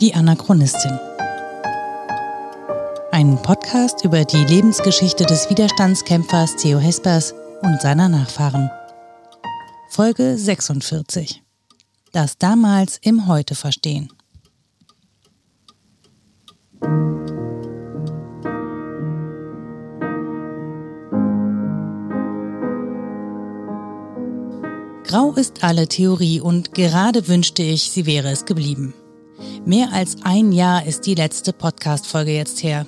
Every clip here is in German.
Die Anachronistin. Ein Podcast über die Lebensgeschichte des Widerstandskämpfers Theo Hespers und seiner Nachfahren. Folge 46. Das damals im Heute verstehen. Grau ist alle Theorie und gerade wünschte ich, sie wäre es geblieben. Mehr als ein Jahr ist die letzte Podcast-Folge jetzt her.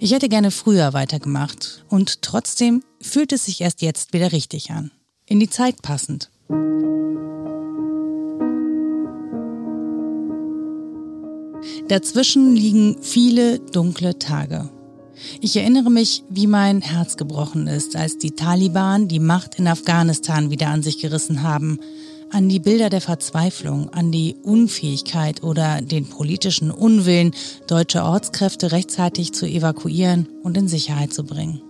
Ich hätte gerne früher weitergemacht und trotzdem fühlt es sich erst jetzt wieder richtig an. In die Zeit passend. Dazwischen liegen viele dunkle Tage. Ich erinnere mich, wie mein Herz gebrochen ist, als die Taliban die Macht in Afghanistan wieder an sich gerissen haben, an die Bilder der Verzweiflung, an die Unfähigkeit oder den politischen Unwillen, deutsche Ortskräfte rechtzeitig zu evakuieren und in Sicherheit zu bringen,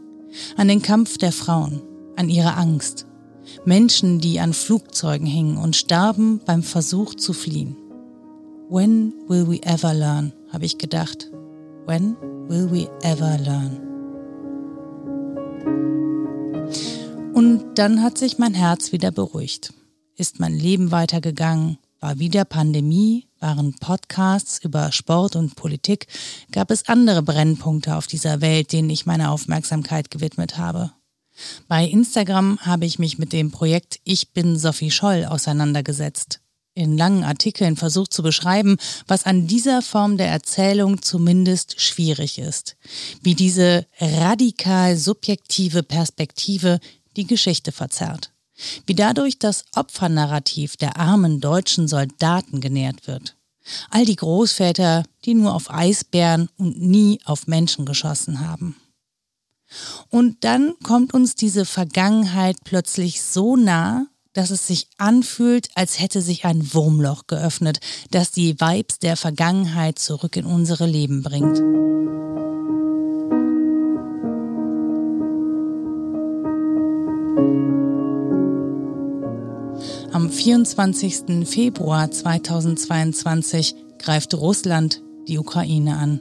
an den Kampf der Frauen, an ihre Angst, Menschen, die an Flugzeugen hingen und starben beim Versuch zu fliehen. When will we ever learn, habe ich gedacht. When will we ever learn? Und dann hat sich mein Herz wieder beruhigt. Ist mein Leben weitergegangen? War wieder Pandemie? Waren Podcasts über Sport und Politik? Gab es andere Brennpunkte auf dieser Welt, denen ich meine Aufmerksamkeit gewidmet habe? Bei Instagram habe ich mich mit dem Projekt Ich bin Sophie Scholl auseinandergesetzt in langen Artikeln versucht zu beschreiben, was an dieser Form der Erzählung zumindest schwierig ist, wie diese radikal subjektive Perspektive die Geschichte verzerrt, wie dadurch das Opfernarrativ der armen deutschen Soldaten genährt wird. All die Großväter, die nur auf Eisbären und nie auf Menschen geschossen haben. Und dann kommt uns diese Vergangenheit plötzlich so nah, dass es sich anfühlt, als hätte sich ein Wurmloch geöffnet, das die Vibes der Vergangenheit zurück in unsere Leben bringt. Am 24. Februar 2022 greift Russland die Ukraine an.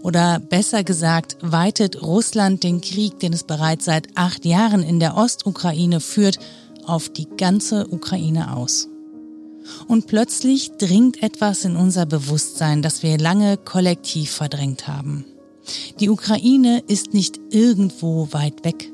Oder besser gesagt, weitet Russland den Krieg, den es bereits seit acht Jahren in der Ostukraine führt, auf die ganze Ukraine aus. Und plötzlich dringt etwas in unser Bewusstsein, das wir lange kollektiv verdrängt haben. Die Ukraine ist nicht irgendwo weit weg.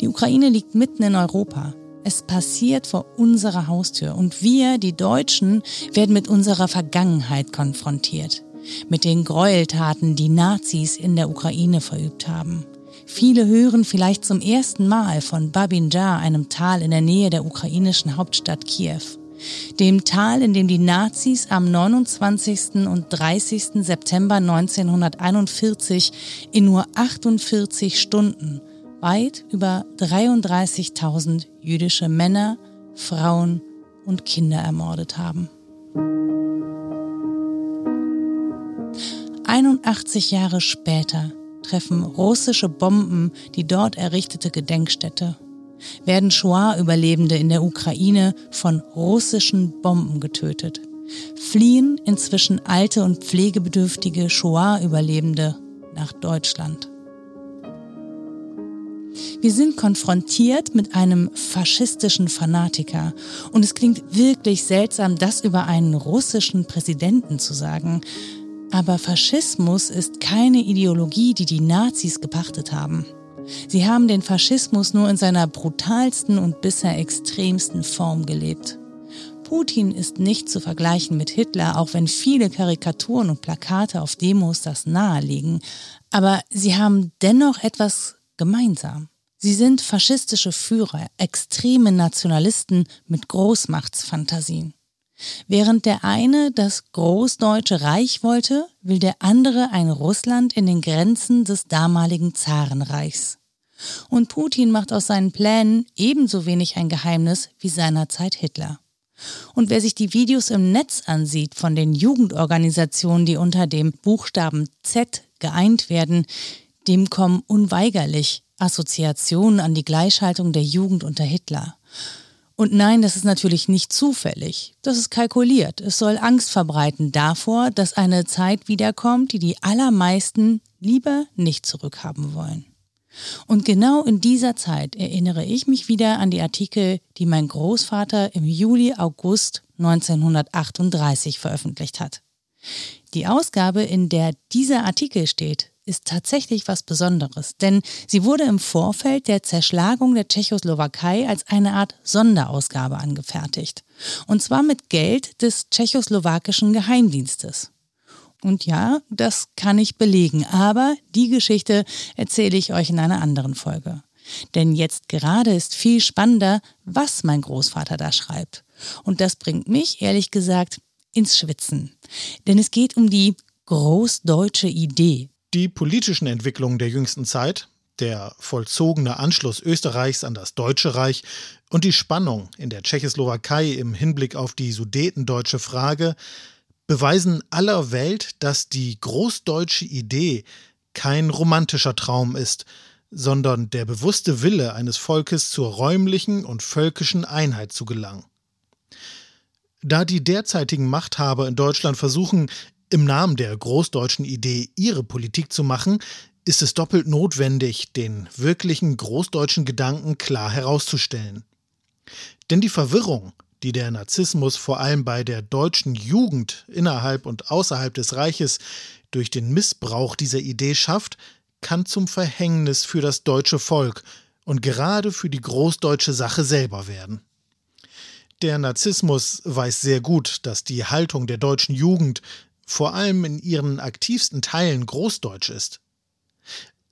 Die Ukraine liegt mitten in Europa. Es passiert vor unserer Haustür und wir, die Deutschen, werden mit unserer Vergangenheit konfrontiert. Mit den Gräueltaten, die Nazis in der Ukraine verübt haben. Viele hören vielleicht zum ersten Mal von Babin Jar, einem Tal in der Nähe der ukrainischen Hauptstadt Kiew. Dem Tal, in dem die Nazis am 29. und 30. September 1941 in nur 48 Stunden weit über 33.000 jüdische Männer, Frauen und Kinder ermordet haben. 81 Jahre später treffen russische Bomben die dort errichtete Gedenkstätte. Werden Shoah-Überlebende in der Ukraine von russischen Bomben getötet. Fliehen inzwischen alte und pflegebedürftige Shoah-Überlebende nach Deutschland. Wir sind konfrontiert mit einem faschistischen Fanatiker und es klingt wirklich seltsam, das über einen russischen Präsidenten zu sagen. Aber Faschismus ist keine Ideologie, die die Nazis gepachtet haben. Sie haben den Faschismus nur in seiner brutalsten und bisher extremsten Form gelebt. Putin ist nicht zu vergleichen mit Hitler, auch wenn viele Karikaturen und Plakate auf Demos das nahelegen. Aber sie haben dennoch etwas gemeinsam. Sie sind faschistische Führer, extreme Nationalisten mit Großmachtsfantasien. Während der eine das Großdeutsche Reich wollte, will der andere ein Russland in den Grenzen des damaligen Zarenreichs. Und Putin macht aus seinen Plänen ebenso wenig ein Geheimnis wie seinerzeit Hitler. Und wer sich die Videos im Netz ansieht von den Jugendorganisationen, die unter dem Buchstaben Z geeint werden, dem kommen unweigerlich Assoziationen an die Gleichschaltung der Jugend unter Hitler. Und nein, das ist natürlich nicht zufällig. Das ist kalkuliert. Es soll Angst verbreiten davor, dass eine Zeit wiederkommt, die die allermeisten lieber nicht zurückhaben wollen. Und genau in dieser Zeit erinnere ich mich wieder an die Artikel, die mein Großvater im Juli, August 1938 veröffentlicht hat. Die Ausgabe, in der dieser Artikel steht, ist tatsächlich was Besonderes, denn sie wurde im Vorfeld der Zerschlagung der Tschechoslowakei als eine Art Sonderausgabe angefertigt. Und zwar mit Geld des tschechoslowakischen Geheimdienstes. Und ja, das kann ich belegen, aber die Geschichte erzähle ich euch in einer anderen Folge. Denn jetzt gerade ist viel spannender, was mein Großvater da schreibt. Und das bringt mich, ehrlich gesagt, ins Schwitzen. Denn es geht um die großdeutsche Idee. Die politischen Entwicklungen der jüngsten Zeit, der vollzogene Anschluss Österreichs an das Deutsche Reich und die Spannung in der Tschechoslowakei im Hinblick auf die sudetendeutsche Frage beweisen aller Welt, dass die großdeutsche Idee kein romantischer Traum ist, sondern der bewusste Wille eines Volkes zur räumlichen und völkischen Einheit zu gelangen. Da die derzeitigen Machthaber in Deutschland versuchen, im Namen der großdeutschen Idee ihre Politik zu machen, ist es doppelt notwendig, den wirklichen großdeutschen Gedanken klar herauszustellen. Denn die Verwirrung, die der Narzissmus vor allem bei der deutschen Jugend innerhalb und außerhalb des Reiches durch den Missbrauch dieser Idee schafft, kann zum Verhängnis für das deutsche Volk und gerade für die großdeutsche Sache selber werden. Der Narzissmus weiß sehr gut, dass die Haltung der deutschen Jugend vor allem in ihren aktivsten Teilen großdeutsch ist.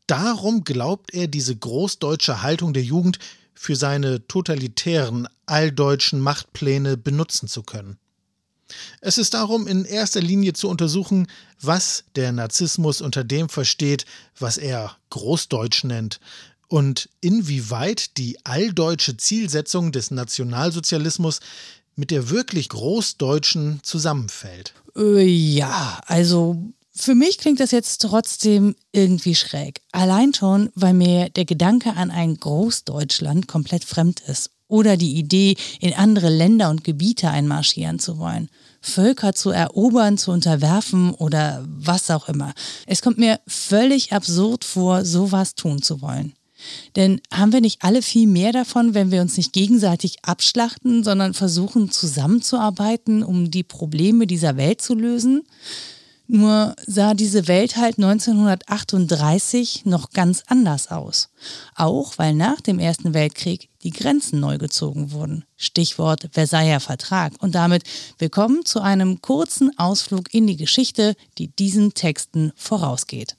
Darum glaubt er diese großdeutsche Haltung der Jugend für seine totalitären, alldeutschen Machtpläne benutzen zu können. Es ist darum in erster Linie zu untersuchen, was der Narzissmus unter dem versteht, was er Großdeutsch nennt, und inwieweit die alldeutsche Zielsetzung des Nationalsozialismus mit der wirklich Großdeutschen zusammenfällt. Äh, ja, also für mich klingt das jetzt trotzdem irgendwie schräg. Allein schon, weil mir der Gedanke an ein Großdeutschland komplett fremd ist. Oder die Idee, in andere Länder und Gebiete einmarschieren zu wollen. Völker zu erobern, zu unterwerfen oder was auch immer. Es kommt mir völlig absurd vor, sowas tun zu wollen. Denn haben wir nicht alle viel mehr davon, wenn wir uns nicht gegenseitig abschlachten, sondern versuchen zusammenzuarbeiten, um die Probleme dieser Welt zu lösen? Nur sah diese Welt halt 1938 noch ganz anders aus. Auch weil nach dem Ersten Weltkrieg die Grenzen neu gezogen wurden. Stichwort Versailler Vertrag. Und damit willkommen zu einem kurzen Ausflug in die Geschichte, die diesen Texten vorausgeht.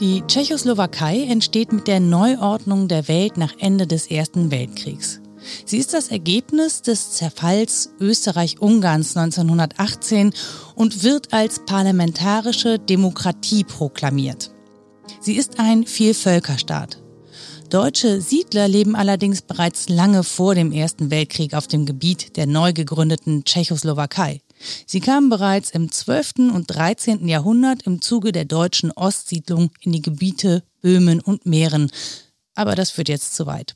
Die Tschechoslowakei entsteht mit der Neuordnung der Welt nach Ende des Ersten Weltkriegs. Sie ist das Ergebnis des Zerfalls Österreich-Ungarns 1918 und wird als parlamentarische Demokratie proklamiert. Sie ist ein Vielvölkerstaat. Deutsche Siedler leben allerdings bereits lange vor dem Ersten Weltkrieg auf dem Gebiet der neu gegründeten Tschechoslowakei. Sie kamen bereits im 12. und 13. Jahrhundert im Zuge der deutschen Ostsiedlung in die Gebiete Böhmen und Mähren. Aber das führt jetzt zu weit.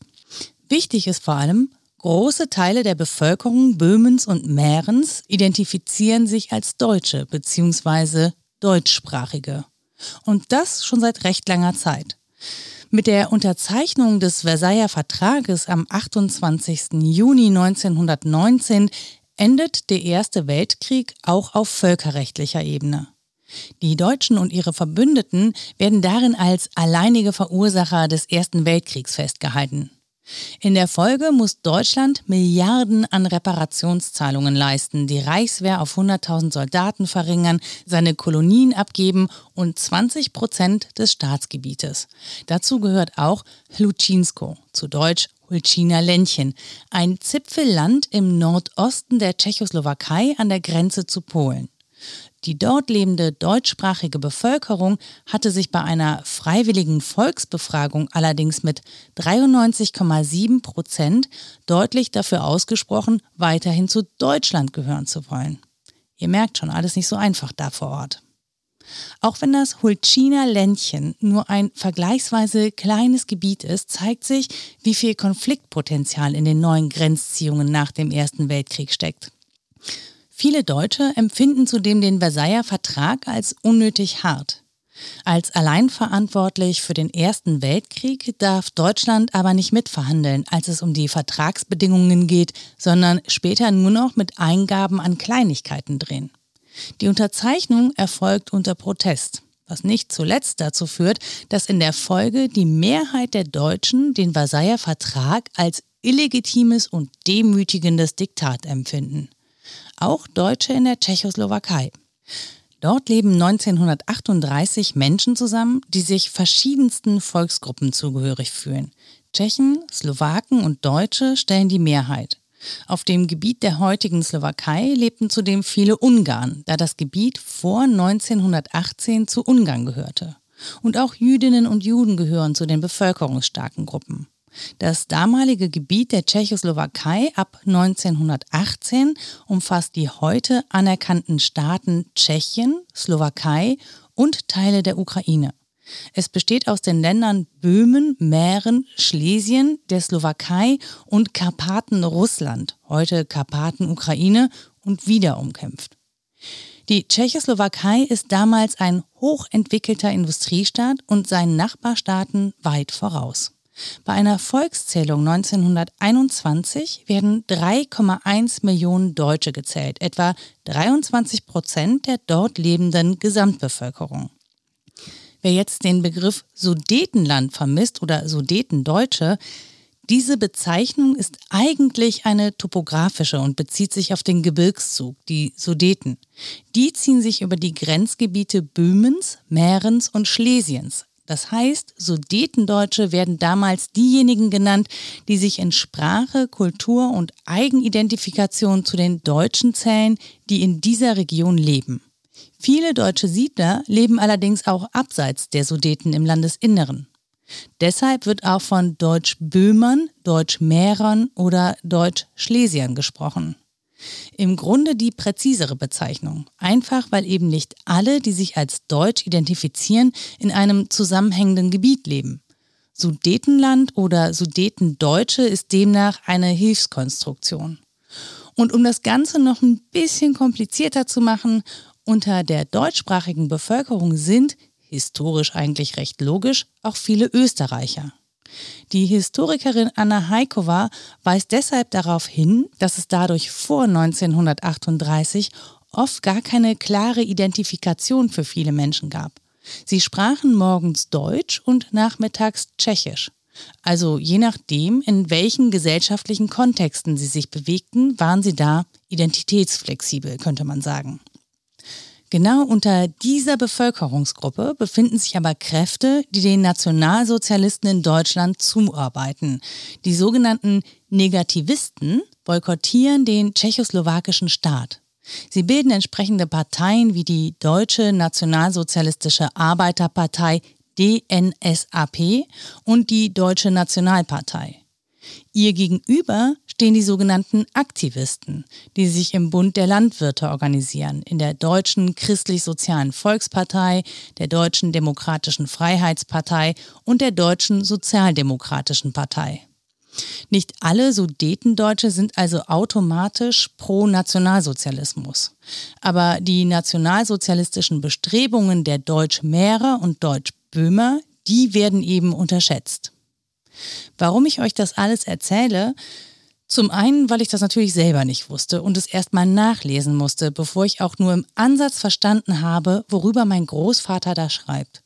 Wichtig ist vor allem, große Teile der Bevölkerung Böhmens und Mährens identifizieren sich als Deutsche bzw. Deutschsprachige. Und das schon seit recht langer Zeit. Mit der Unterzeichnung des Versailler Vertrages am 28. Juni 1919 endet der Erste Weltkrieg auch auf völkerrechtlicher Ebene. Die Deutschen und ihre Verbündeten werden darin als alleinige Verursacher des Ersten Weltkriegs festgehalten. In der Folge muss Deutschland Milliarden an Reparationszahlungen leisten, die Reichswehr auf 100.000 Soldaten verringern, seine Kolonien abgeben und 20 Prozent des Staatsgebietes. Dazu gehört auch Hluczynsko, zu Deutsch Hulcina Ländchen, ein Zipfelland im Nordosten der Tschechoslowakei an der Grenze zu Polen. Die dort lebende deutschsprachige Bevölkerung hatte sich bei einer freiwilligen Volksbefragung allerdings mit 93,7 Prozent deutlich dafür ausgesprochen, weiterhin zu Deutschland gehören zu wollen. Ihr merkt schon, alles nicht so einfach da vor Ort. Auch wenn das Hulciner Ländchen nur ein vergleichsweise kleines Gebiet ist, zeigt sich, wie viel Konfliktpotenzial in den neuen Grenzziehungen nach dem Ersten Weltkrieg steckt. Viele Deutsche empfinden zudem den Versailler Vertrag als unnötig hart. Als alleinverantwortlich für den Ersten Weltkrieg darf Deutschland aber nicht mitverhandeln, als es um die Vertragsbedingungen geht, sondern später nur noch mit Eingaben an Kleinigkeiten drehen. Die Unterzeichnung erfolgt unter Protest, was nicht zuletzt dazu führt, dass in der Folge die Mehrheit der Deutschen den Versailler Vertrag als illegitimes und demütigendes Diktat empfinden. Auch Deutsche in der Tschechoslowakei. Dort leben 1938 Menschen zusammen, die sich verschiedensten Volksgruppen zugehörig fühlen. Tschechen, Slowaken und Deutsche stellen die Mehrheit. Auf dem Gebiet der heutigen Slowakei lebten zudem viele Ungarn, da das Gebiet vor 1918 zu Ungarn gehörte. Und auch Jüdinnen und Juden gehören zu den bevölkerungsstarken Gruppen. Das damalige Gebiet der Tschechoslowakei ab 1918 umfasst die heute anerkannten Staaten Tschechien, Slowakei und Teile der Ukraine. Es besteht aus den Ländern Böhmen, Mähren, Schlesien, der Slowakei und Karpaten Russland, heute Karpaten Ukraine und wieder umkämpft. Die Tschechoslowakei ist damals ein hochentwickelter Industriestaat und seinen Nachbarstaaten weit voraus. Bei einer Volkszählung 1921 werden 3,1 Millionen Deutsche gezählt, etwa 23 Prozent der dort lebenden Gesamtbevölkerung. Wer jetzt den Begriff Sudetenland vermisst oder Sudetendeutsche, diese Bezeichnung ist eigentlich eine topografische und bezieht sich auf den Gebirgszug, die Sudeten. Die ziehen sich über die Grenzgebiete Böhmens, Mährens und Schlesiens, das heißt, Sudetendeutsche werden damals diejenigen genannt, die sich in Sprache, Kultur und Eigenidentifikation zu den Deutschen zählen, die in dieser Region leben. Viele deutsche Siedler leben allerdings auch abseits der Sudeten im Landesinneren. Deshalb wird auch von Deutsch-Böhmern, Deutsch-Mährern oder Deutsch-Schlesiern gesprochen. Im Grunde die präzisere Bezeichnung, einfach weil eben nicht alle, die sich als Deutsch identifizieren, in einem zusammenhängenden Gebiet leben. Sudetenland oder Sudetendeutsche ist demnach eine Hilfskonstruktion. Und um das Ganze noch ein bisschen komplizierter zu machen, unter der deutschsprachigen Bevölkerung sind, historisch eigentlich recht logisch, auch viele Österreicher. Die Historikerin Anna Heikova weist deshalb darauf hin, dass es dadurch vor 1938 oft gar keine klare Identifikation für viele Menschen gab. Sie sprachen morgens Deutsch und nachmittags Tschechisch. Also je nachdem, in welchen gesellschaftlichen Kontexten sie sich bewegten, waren sie da identitätsflexibel, könnte man sagen. Genau unter dieser Bevölkerungsgruppe befinden sich aber Kräfte, die den Nationalsozialisten in Deutschland zuarbeiten. Die sogenannten Negativisten boykottieren den tschechoslowakischen Staat. Sie bilden entsprechende Parteien wie die Deutsche Nationalsozialistische Arbeiterpartei DNSAP und die Deutsche Nationalpartei. Ihr gegenüber stehen die sogenannten Aktivisten, die sich im Bund der Landwirte organisieren, in der Deutschen Christlich-Sozialen Volkspartei, der Deutschen Demokratischen Freiheitspartei und der Deutschen Sozialdemokratischen Partei. Nicht alle Sudetendeutsche sind also automatisch pro Nationalsozialismus. Aber die nationalsozialistischen Bestrebungen der Deutschmährer und Deutschböhmer, die werden eben unterschätzt. Warum ich euch das alles erzähle? Zum einen, weil ich das natürlich selber nicht wusste und es erstmal nachlesen musste, bevor ich auch nur im Ansatz verstanden habe, worüber mein Großvater da schreibt.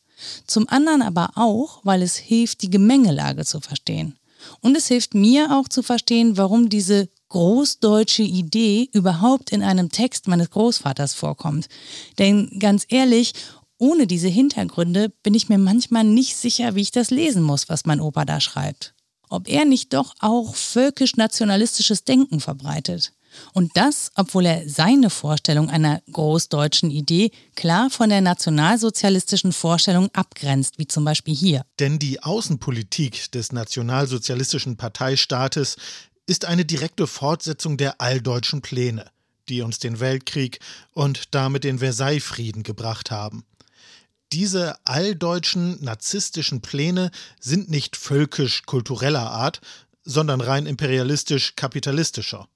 Zum anderen aber auch, weil es hilft, die Gemengelage zu verstehen. Und es hilft mir auch zu verstehen, warum diese großdeutsche Idee überhaupt in einem Text meines Großvaters vorkommt. Denn ganz ehrlich, ohne diese Hintergründe bin ich mir manchmal nicht sicher, wie ich das lesen muss, was mein Opa da schreibt. Ob er nicht doch auch völkisch-nationalistisches Denken verbreitet. Und das, obwohl er seine Vorstellung einer großdeutschen Idee klar von der nationalsozialistischen Vorstellung abgrenzt, wie zum Beispiel hier. Denn die Außenpolitik des nationalsozialistischen Parteistaates ist eine direkte Fortsetzung der alldeutschen Pläne, die uns den Weltkrieg und damit den Versailles-Frieden gebracht haben. Diese alldeutschen narzisstischen Pläne sind nicht völkisch-kultureller Art, sondern rein imperialistisch-kapitalistischer.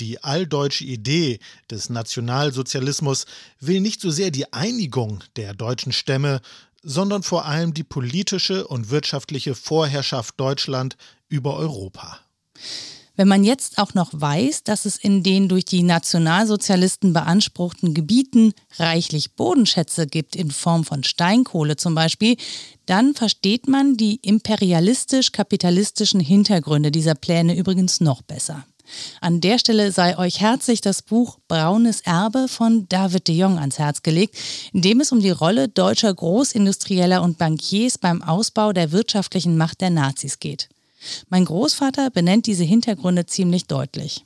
Die alldeutsche Idee des Nationalsozialismus will nicht so sehr die Einigung der deutschen Stämme, sondern vor allem die politische und wirtschaftliche Vorherrschaft Deutschland über Europa. Wenn man jetzt auch noch weiß, dass es in den durch die Nationalsozialisten beanspruchten Gebieten reichlich Bodenschätze gibt in Form von Steinkohle zum Beispiel, dann versteht man die imperialistisch-kapitalistischen Hintergründe dieser Pläne übrigens noch besser. An der Stelle sei euch herzlich das Buch Braunes Erbe von David de Jong ans Herz gelegt, in dem es um die Rolle deutscher Großindustrieller und Bankiers beim Ausbau der wirtschaftlichen Macht der Nazis geht. Mein Großvater benennt diese Hintergründe ziemlich deutlich.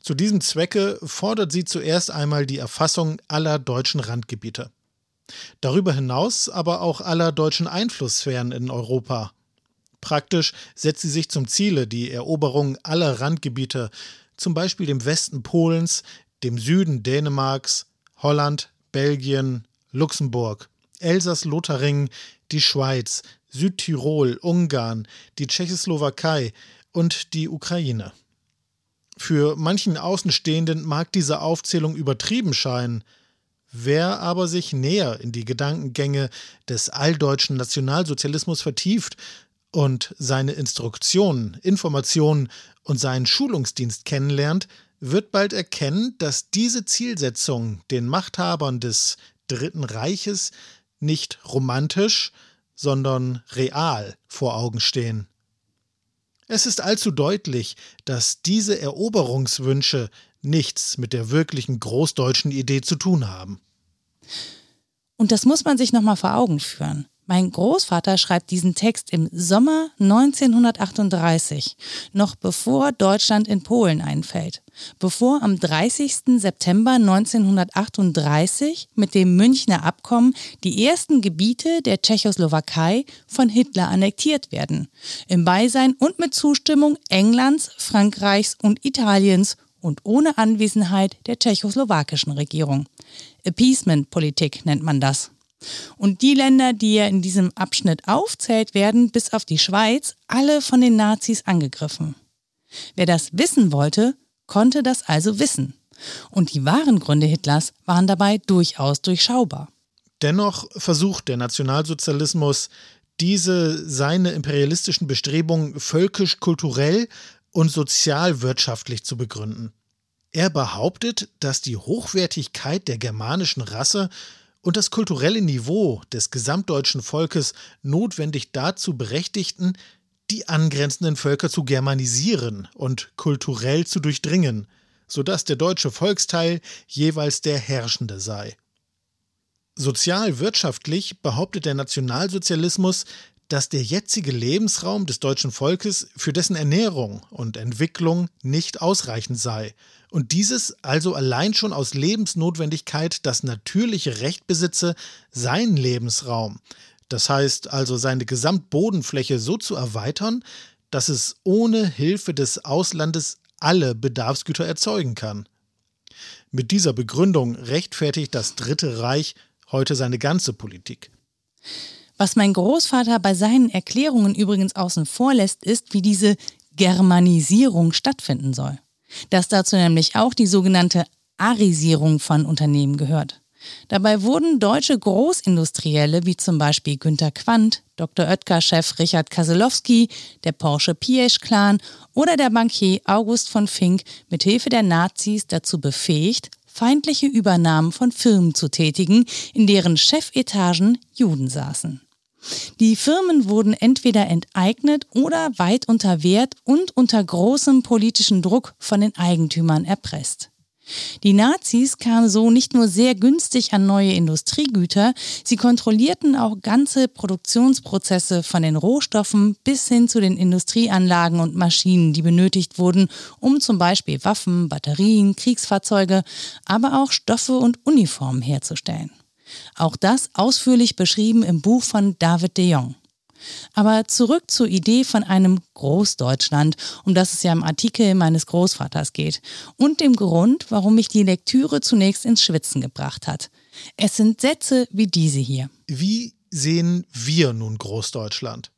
Zu diesem Zwecke fordert sie zuerst einmal die Erfassung aller deutschen Randgebiete. Darüber hinaus aber auch aller deutschen Einflusssphären in Europa Praktisch setzt sie sich zum Ziele die Eroberung aller Randgebiete, zum Beispiel dem Westen Polens, dem Süden Dänemarks, Holland, Belgien, Luxemburg, Elsass-Lothringen, die Schweiz, Südtirol, Ungarn, die Tschechoslowakei und die Ukraine. Für manchen Außenstehenden mag diese Aufzählung übertrieben scheinen, Wer aber sich näher in die Gedankengänge des alldeutschen Nationalsozialismus vertieft, und seine Instruktionen, Informationen und seinen Schulungsdienst kennenlernt, wird bald erkennen, dass diese Zielsetzungen den Machthabern des Dritten Reiches nicht romantisch, sondern real vor Augen stehen. Es ist allzu deutlich, dass diese Eroberungswünsche nichts mit der wirklichen großdeutschen Idee zu tun haben. Und das muss man sich nochmal vor Augen führen. Mein Großvater schreibt diesen Text im Sommer 1938, noch bevor Deutschland in Polen einfällt, bevor am 30. September 1938 mit dem Münchner Abkommen die ersten Gebiete der Tschechoslowakei von Hitler annektiert werden, im Beisein und mit Zustimmung Englands, Frankreichs und Italiens und ohne Anwesenheit der tschechoslowakischen Regierung. Appeasement-Politik nennt man das. Und die Länder, die er in diesem Abschnitt aufzählt, werden bis auf die Schweiz alle von den Nazis angegriffen. Wer das wissen wollte, konnte das also wissen. Und die wahren Gründe Hitlers waren dabei durchaus durchschaubar. Dennoch versucht der Nationalsozialismus, diese seine imperialistischen Bestrebungen völkisch, kulturell und sozialwirtschaftlich zu begründen. Er behauptet, dass die Hochwertigkeit der germanischen Rasse und das kulturelle Niveau des gesamtdeutschen Volkes notwendig dazu berechtigten, die angrenzenden Völker zu germanisieren und kulturell zu durchdringen, sodass der deutsche Volksteil jeweils der herrschende sei. Sozial-wirtschaftlich behauptet der Nationalsozialismus, dass der jetzige Lebensraum des deutschen Volkes für dessen Ernährung und Entwicklung nicht ausreichend sei und dieses also allein schon aus Lebensnotwendigkeit das natürliche Recht besitze, seinen Lebensraum, das heißt also seine Gesamtbodenfläche so zu erweitern, dass es ohne Hilfe des Auslandes alle Bedarfsgüter erzeugen kann. Mit dieser Begründung rechtfertigt das Dritte Reich heute seine ganze Politik. Was mein Großvater bei seinen Erklärungen übrigens außen vor lässt, ist, wie diese Germanisierung stattfinden soll. Dass dazu nämlich auch die sogenannte Arisierung von Unternehmen gehört. Dabei wurden deutsche Großindustrielle wie zum Beispiel Günter Quandt, Dr. Oetker-Chef Richard Kaselowski, der Porsche Piesch-Clan oder der Bankier August von Fink mithilfe der Nazis dazu befähigt, feindliche Übernahmen von Firmen zu tätigen, in deren Chefetagen Juden saßen. Die Firmen wurden entweder enteignet oder weit unter Wert und unter großem politischen Druck von den Eigentümern erpresst. Die Nazis kamen so nicht nur sehr günstig an neue Industriegüter, sie kontrollierten auch ganze Produktionsprozesse von den Rohstoffen bis hin zu den Industrieanlagen und Maschinen, die benötigt wurden, um zum Beispiel Waffen, Batterien, Kriegsfahrzeuge, aber auch Stoffe und Uniformen herzustellen. Auch das ausführlich beschrieben im Buch von David de Jong. Aber zurück zur Idee von einem Großdeutschland, um das es ja im Artikel meines Großvaters geht, und dem Grund, warum mich die Lektüre zunächst ins Schwitzen gebracht hat. Es sind Sätze wie diese hier. Wie sehen wir nun Großdeutschland?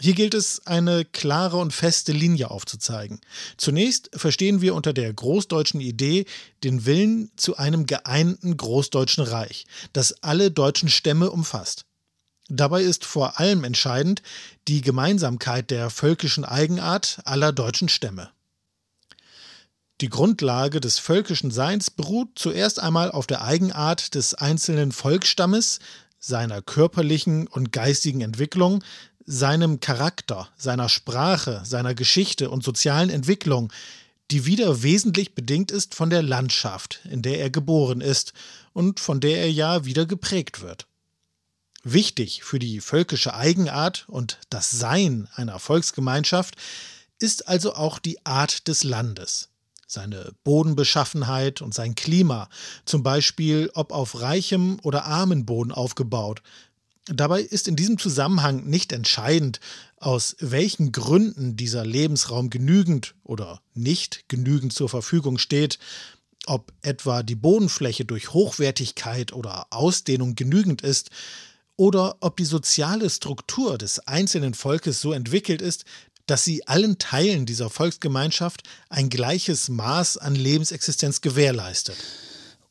Hier gilt es, eine klare und feste Linie aufzuzeigen. Zunächst verstehen wir unter der großdeutschen Idee den Willen zu einem geeinten großdeutschen Reich, das alle deutschen Stämme umfasst. Dabei ist vor allem entscheidend die Gemeinsamkeit der völkischen Eigenart aller deutschen Stämme. Die Grundlage des völkischen Seins beruht zuerst einmal auf der Eigenart des einzelnen Volksstammes, seiner körperlichen und geistigen Entwicklung, seinem Charakter, seiner Sprache, seiner Geschichte und sozialen Entwicklung, die wieder wesentlich bedingt ist von der Landschaft, in der er geboren ist und von der er ja wieder geprägt wird. Wichtig für die völkische Eigenart und das Sein einer Volksgemeinschaft ist also auch die Art des Landes, seine Bodenbeschaffenheit und sein Klima, zum Beispiel ob auf reichem oder armen Boden aufgebaut, Dabei ist in diesem Zusammenhang nicht entscheidend, aus welchen Gründen dieser Lebensraum genügend oder nicht genügend zur Verfügung steht, ob etwa die Bodenfläche durch Hochwertigkeit oder Ausdehnung genügend ist, oder ob die soziale Struktur des einzelnen Volkes so entwickelt ist, dass sie allen Teilen dieser Volksgemeinschaft ein gleiches Maß an Lebensexistenz gewährleistet.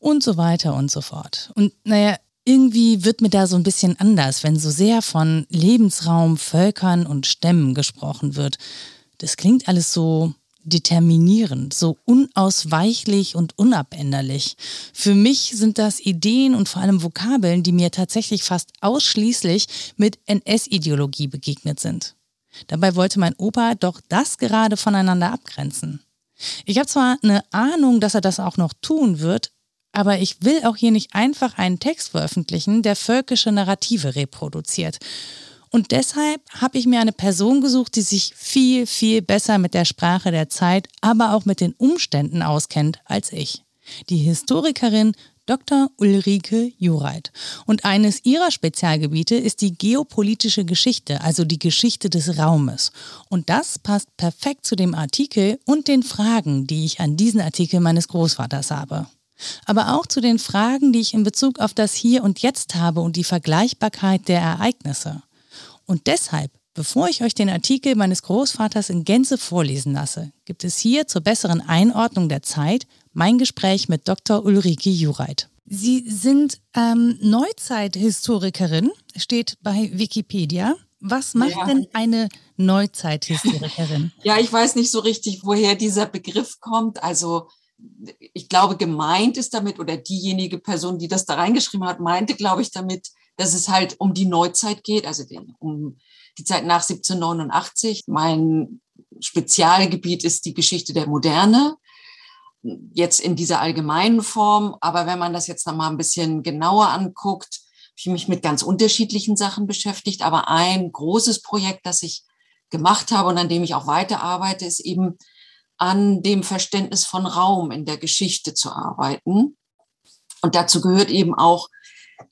Und so weiter und so fort. Und naja, irgendwie wird mir da so ein bisschen anders, wenn so sehr von Lebensraum, Völkern und Stämmen gesprochen wird. Das klingt alles so determinierend, so unausweichlich und unabänderlich. Für mich sind das Ideen und vor allem Vokabeln, die mir tatsächlich fast ausschließlich mit NS-Ideologie begegnet sind. Dabei wollte mein Opa doch das gerade voneinander abgrenzen. Ich habe zwar eine Ahnung, dass er das auch noch tun wird, aber ich will auch hier nicht einfach einen Text veröffentlichen, der völkische Narrative reproduziert. Und deshalb habe ich mir eine Person gesucht, die sich viel, viel besser mit der Sprache der Zeit, aber auch mit den Umständen auskennt als ich. Die Historikerin Dr. Ulrike Jureit. Und eines ihrer Spezialgebiete ist die geopolitische Geschichte, also die Geschichte des Raumes. Und das passt perfekt zu dem Artikel und den Fragen, die ich an diesen Artikel meines Großvaters habe aber auch zu den Fragen, die ich in Bezug auf das Hier und Jetzt habe und die Vergleichbarkeit der Ereignisse. Und deshalb, bevor ich euch den Artikel meines Großvaters in Gänze vorlesen lasse, gibt es hier zur besseren Einordnung der Zeit mein Gespräch mit Dr. Ulrike Jureit. Sie sind ähm, Neuzeithistorikerin, steht bei Wikipedia. Was macht ja. denn eine Neuzeithistorikerin? ja, ich weiß nicht so richtig, woher dieser Begriff kommt. Also ich glaube, gemeint ist damit, oder diejenige Person, die das da reingeschrieben hat, meinte, glaube ich, damit, dass es halt um die Neuzeit geht, also den, um die Zeit nach 1789. Mein Spezialgebiet ist die Geschichte der Moderne, jetzt in dieser allgemeinen Form. Aber wenn man das jetzt noch mal ein bisschen genauer anguckt, habe ich mich mit ganz unterschiedlichen Sachen beschäftigt. Aber ein großes Projekt, das ich gemacht habe und an dem ich auch weiterarbeite, ist eben an dem Verständnis von Raum in der Geschichte zu arbeiten. Und dazu gehört eben auch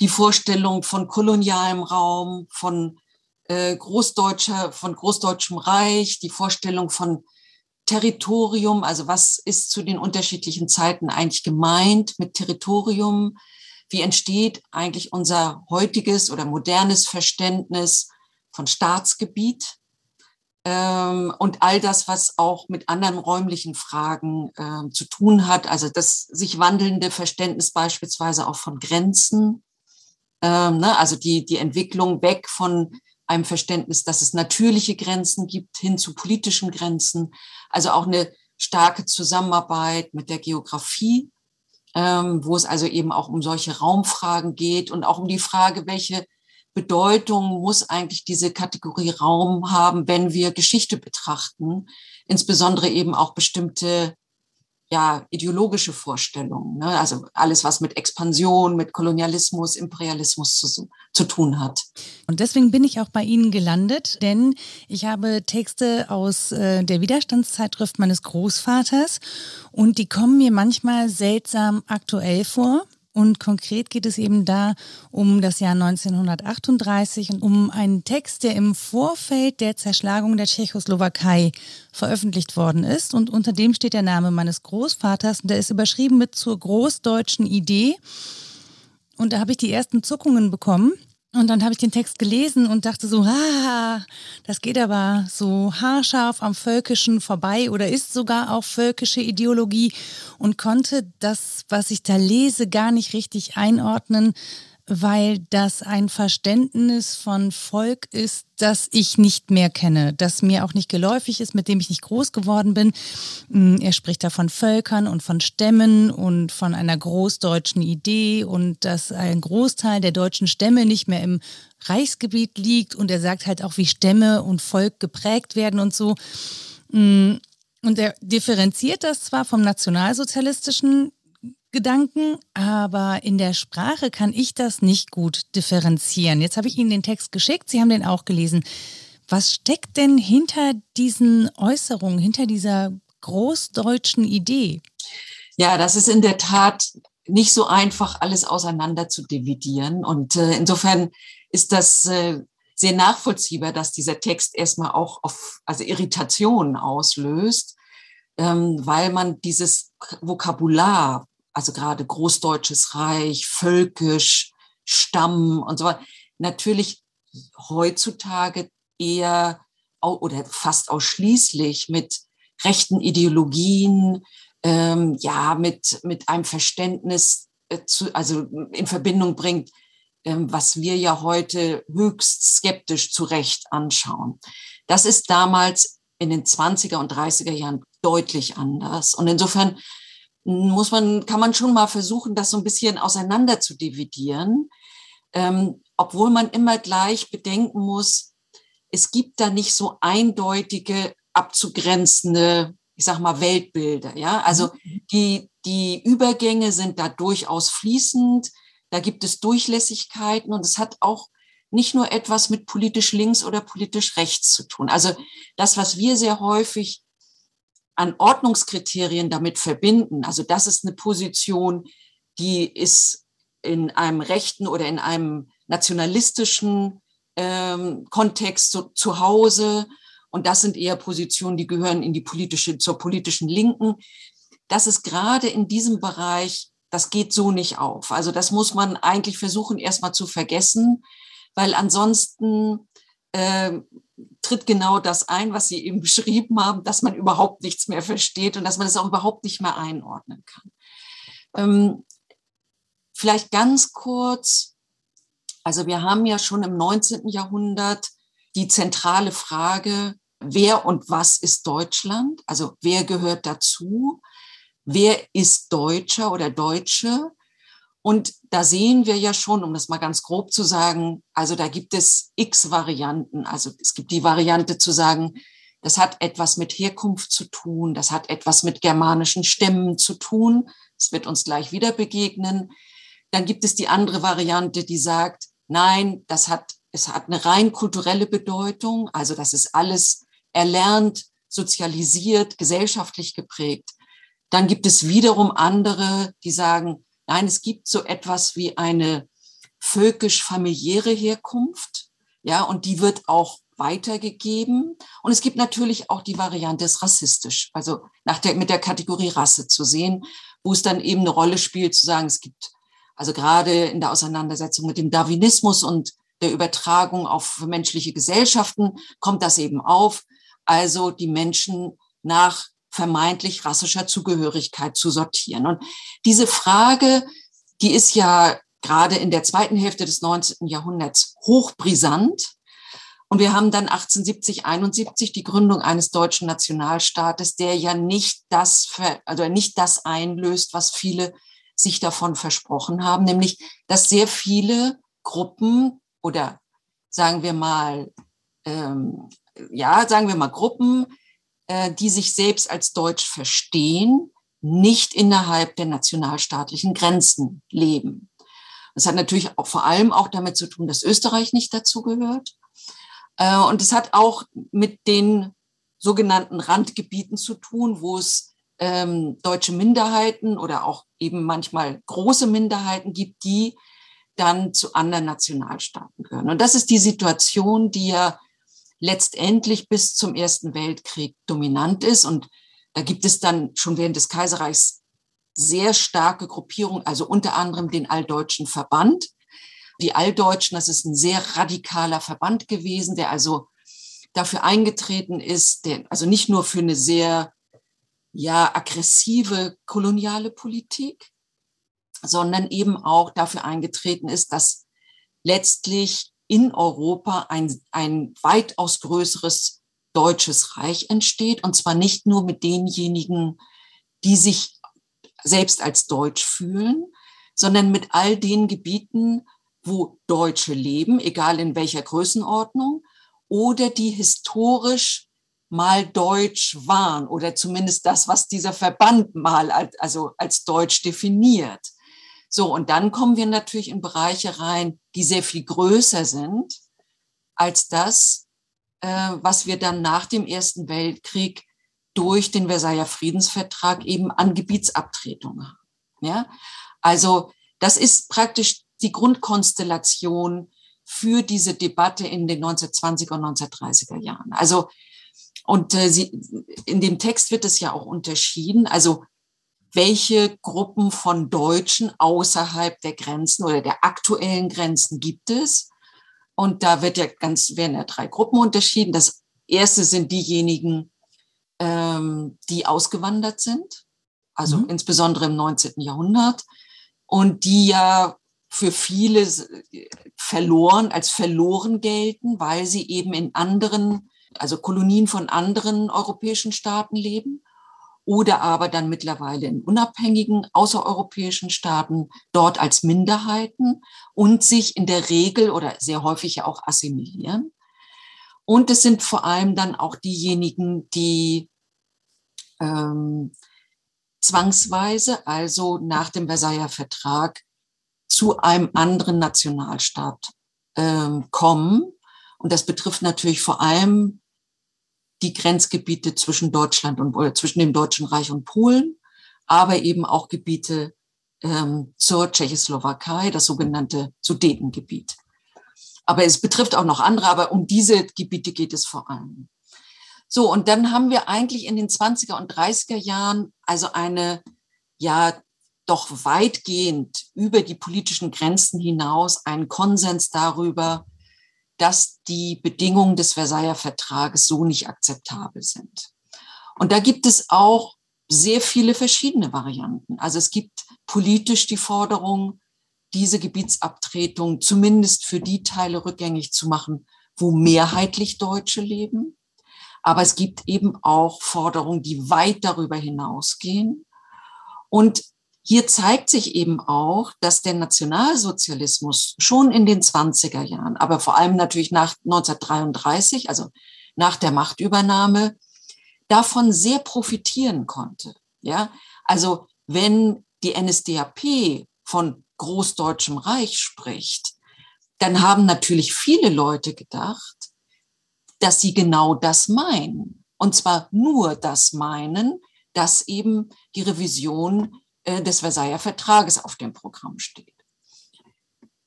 die Vorstellung von kolonialem Raum, von äh, Großdeutscher, von Großdeutschem Reich, die Vorstellung von Territorium, also was ist zu den unterschiedlichen Zeiten eigentlich gemeint mit Territorium? Wie entsteht eigentlich unser heutiges oder modernes Verständnis von Staatsgebiet? Ähm, und all das, was auch mit anderen räumlichen Fragen äh, zu tun hat, also das sich wandelnde Verständnis beispielsweise auch von Grenzen, ähm, ne, also die, die Entwicklung weg von einem Verständnis, dass es natürliche Grenzen gibt, hin zu politischen Grenzen, also auch eine starke Zusammenarbeit mit der Geografie, ähm, wo es also eben auch um solche Raumfragen geht und auch um die Frage, welche Bedeutung muss eigentlich diese Kategorie Raum haben, wenn wir Geschichte betrachten, insbesondere eben auch bestimmte ja, ideologische Vorstellungen, ne? also alles, was mit Expansion, mit Kolonialismus, Imperialismus zu, zu tun hat. Und deswegen bin ich auch bei Ihnen gelandet, denn ich habe Texte aus äh, der Widerstandszeitschrift meines Großvaters und die kommen mir manchmal seltsam aktuell vor Und konkret geht es eben da um das Jahr 1938 und um einen Text, der im Vorfeld der Zerschlagung der Tschechoslowakei veröffentlicht worden ist. Und unter dem steht der Name meines Großvaters. Und der ist überschrieben mit zur großdeutschen Idee. Und da habe ich die ersten Zuckungen bekommen. Und dann habe ich den Text gelesen und dachte so, ah, das geht aber so haarscharf am Völkischen vorbei oder ist sogar auch völkische Ideologie. Und konnte das, was ich da lese, gar nicht richtig einordnen, weil das ein Verständnis von Volk ist, das ich nicht mehr kenne, das mir auch nicht geläufig ist, mit dem ich nicht groß geworden bin. Mm, er spricht da von Völkern und von Stämmen und von einer großdeutschen Idee und dass ein Großteil der deutschen Stämme nicht mehr im Reichsgebiet liegt und er sagt halt auch, wie Stämme und Volk geprägt werden und so. Mm, und er differenziert das zwar vom nationalsozialistischen Gedanken, aber in der Sprache kann ich das nicht gut differenzieren. Jetzt habe ich Ihnen den Text geschickt, Sie haben den auch gelesen. Was steckt denn hinter diesen Äußerungen, hinter dieser großdeutschen Idee? Ja, das ist in der Tat nicht so einfach, alles auseinander zu dividieren. Und äh, insofern ist das äh, sehr nachvollziehbar, dass dieser Text erstmal auch auf also Irritationen auslöst, ähm, weil man dieses Vokabular also gerade Großdeutsches Reich, völkisch, Stamm und so weiter, natürlich heutzutage eher oder fast ausschließlich mit rechten Ideologien, ähm, ja, mit, mit einem Verständnis äh, zu, also in Verbindung bringt, ähm, was wir ja heute höchst skeptisch zu Recht anschauen. Das ist damals in den 20er und 30er Jahren deutlich anders. Und insofern muss man, kann man schon mal versuchen, das so ein bisschen auseinander zu dividieren, ähm, obwohl man immer gleich bedenken muss, es gibt da nicht so eindeutige, abzugrenzende, ich sag mal, Weltbilder. Ja, also mhm. die, die Übergänge sind da durchaus fließend. Da gibt es Durchlässigkeiten und es hat auch nicht nur etwas mit politisch links oder politisch rechts zu tun. Also das, was wir sehr häufig an Ordnungskriterien damit verbinden. Also das ist eine Position, die ist in einem rechten oder in einem nationalistischen ähm, Kontext zu, zu Hause. Und das sind eher Positionen, die gehören in die politische, zur politischen Linken. Das ist gerade in diesem Bereich, das geht so nicht auf. Also das muss man eigentlich versuchen, erstmal zu vergessen, weil ansonsten äh, tritt genau das ein, was Sie eben beschrieben haben, dass man überhaupt nichts mehr versteht und dass man es auch überhaupt nicht mehr einordnen kann. Ähm, vielleicht ganz kurz, also wir haben ja schon im 19. Jahrhundert die zentrale Frage, wer und was ist Deutschland? Also wer gehört dazu? Wer ist Deutscher oder Deutsche? Und da sehen wir ja schon, um das mal ganz grob zu sagen, also da gibt es x Varianten. Also es gibt die Variante zu sagen, das hat etwas mit Herkunft zu tun, das hat etwas mit germanischen Stämmen zu tun. Das wird uns gleich wieder begegnen. Dann gibt es die andere Variante, die sagt, nein, das hat, es hat eine rein kulturelle Bedeutung. Also das ist alles erlernt, sozialisiert, gesellschaftlich geprägt. Dann gibt es wiederum andere, die sagen, Nein, es gibt so etwas wie eine völkisch-familiäre Herkunft, ja, und die wird auch weitergegeben. Und es gibt natürlich auch die Variante, es rassistisch, also nach der, mit der Kategorie Rasse zu sehen, wo es dann eben eine Rolle spielt, zu sagen, es gibt also gerade in der Auseinandersetzung mit dem Darwinismus und der Übertragung auf menschliche Gesellschaften kommt das eben auf. Also die Menschen nach vermeintlich rassischer Zugehörigkeit zu sortieren. Und diese Frage, die ist ja gerade in der zweiten Hälfte des 19. Jahrhunderts hochbrisant. Und wir haben dann 1870, 71 die Gründung eines deutschen Nationalstaates, der ja nicht das, also nicht das einlöst, was viele sich davon versprochen haben, nämlich, dass sehr viele Gruppen oder sagen wir mal, ähm, ja, sagen wir mal Gruppen die sich selbst als Deutsch verstehen, nicht innerhalb der nationalstaatlichen Grenzen leben. Das hat natürlich auch vor allem auch damit zu tun, dass Österreich nicht dazugehört. Äh, und es hat auch mit den sogenannten Randgebieten zu tun, wo es ähm, deutsche Minderheiten oder auch eben manchmal große Minderheiten gibt, die dann zu anderen Nationalstaaten gehören. Und das ist die Situation, die ja letztendlich bis zum Ersten Weltkrieg dominant ist. Und da gibt es dann schon während des Kaiserreichs sehr starke Gruppierungen, also unter anderem den Alldeutschen Verband. Die Alldeutschen, das ist ein sehr radikaler Verband gewesen, der also dafür eingetreten ist, der also nicht nur für eine sehr ja aggressive koloniale Politik, sondern eben auch dafür eingetreten ist, dass letztlich in Europa ein, ein weitaus größeres deutsches Reich entsteht, und zwar nicht nur mit denjenigen, die sich selbst als deutsch fühlen, sondern mit all den Gebieten, wo Deutsche leben, egal in welcher Größenordnung, oder die historisch mal deutsch waren oder zumindest das, was dieser Verband mal als, also als deutsch definiert. So, und dann kommen wir natürlich in Bereiche rein, die sehr viel größer sind als das, äh, was wir dann nach dem Ersten Weltkrieg durch den Versailler Friedensvertrag eben an Gebietsabtretungen haben. Ja? Also das ist praktisch die Grundkonstellation für diese Debatte in den 1920er und 1930er Jahren. Also und äh, sie, in dem Text wird es ja auch unterschieden. Also welche Gruppen von Deutschen außerhalb der Grenzen oder der aktuellen Grenzen gibt es? Und da wird ja ganz, werden ja drei Gruppen unterschieden. Das erste sind diejenigen, ähm, die ausgewandert sind, also mhm. insbesondere im 19. Jahrhundert, und die ja für viele verloren, als verloren gelten, weil sie eben in anderen, also Kolonien von anderen europäischen Staaten leben oder aber dann mittlerweile in unabhängigen außereuropäischen Staaten dort als Minderheiten und sich in der Regel oder sehr häufig ja auch assimilieren. Und es sind vor allem dann auch diejenigen, die ähm, zwangsweise, also nach dem Versailler Vertrag, zu einem anderen Nationalstaat ähm, kommen. Und das betrifft natürlich vor allem die Grenzgebiete zwischen Deutschland und oder zwischen dem Deutschen Reich und Polen, aber eben auch Gebiete ähm, zur Tschechoslowakei, das sogenannte Sudetengebiet. Aber es betrifft auch noch andere, aber um diese Gebiete geht es vor allem. So, und dann haben wir eigentlich in den 20er und 30er Jahren also eine, ja, doch weitgehend über die politischen Grenzen hinaus einen Konsens darüber, dass die Bedingungen des Versailler Vertrages so nicht akzeptabel sind. Und da gibt es auch sehr viele verschiedene Varianten. Also es gibt politisch die Forderung, diese Gebietsabtretung zumindest für die Teile rückgängig zu machen, wo mehrheitlich Deutsche leben. Aber es gibt eben auch Forderungen, die weit darüber hinausgehen. Und hier zeigt sich eben auch, dass der Nationalsozialismus schon in den 20er Jahren, aber vor allem natürlich nach 1933, also nach der Machtübernahme, davon sehr profitieren konnte. Ja, also wenn die NSDAP von Großdeutschem Reich spricht, dann haben natürlich viele Leute gedacht, dass sie genau das meinen. Und zwar nur das meinen, dass eben die Revision des Versailler Vertrages auf dem Programm steht.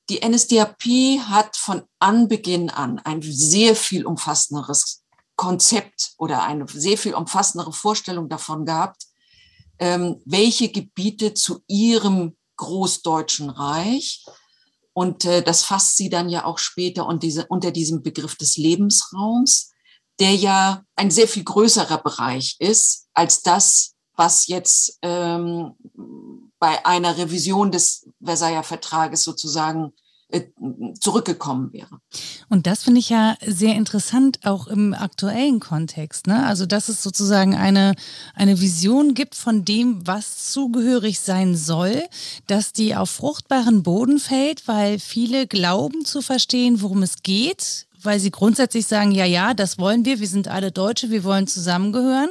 Die NSDAP hat von Anbeginn an ein sehr viel umfassenderes Konzept oder eine sehr viel umfassendere Vorstellung davon gehabt, ähm, welche Gebiete zu ihrem Großdeutschen Reich und äh, das fasst sie dann ja auch später unter diesem Begriff des Lebensraums, der ja ein sehr viel größerer Bereich ist als das, was jetzt ähm, bei einer Revision des Versailler Vertrages sozusagen äh, zurückgekommen wäre. Und das finde ich ja sehr interessant, auch im aktuellen Kontext. Ne? Also, dass es sozusagen eine, eine Vision gibt von dem, was zugehörig sein soll, dass die auf fruchtbaren Boden fällt, weil viele glauben zu verstehen, worum es geht, weil sie grundsätzlich sagen, ja, ja, das wollen wir, wir sind alle Deutsche, wir wollen zusammengehören.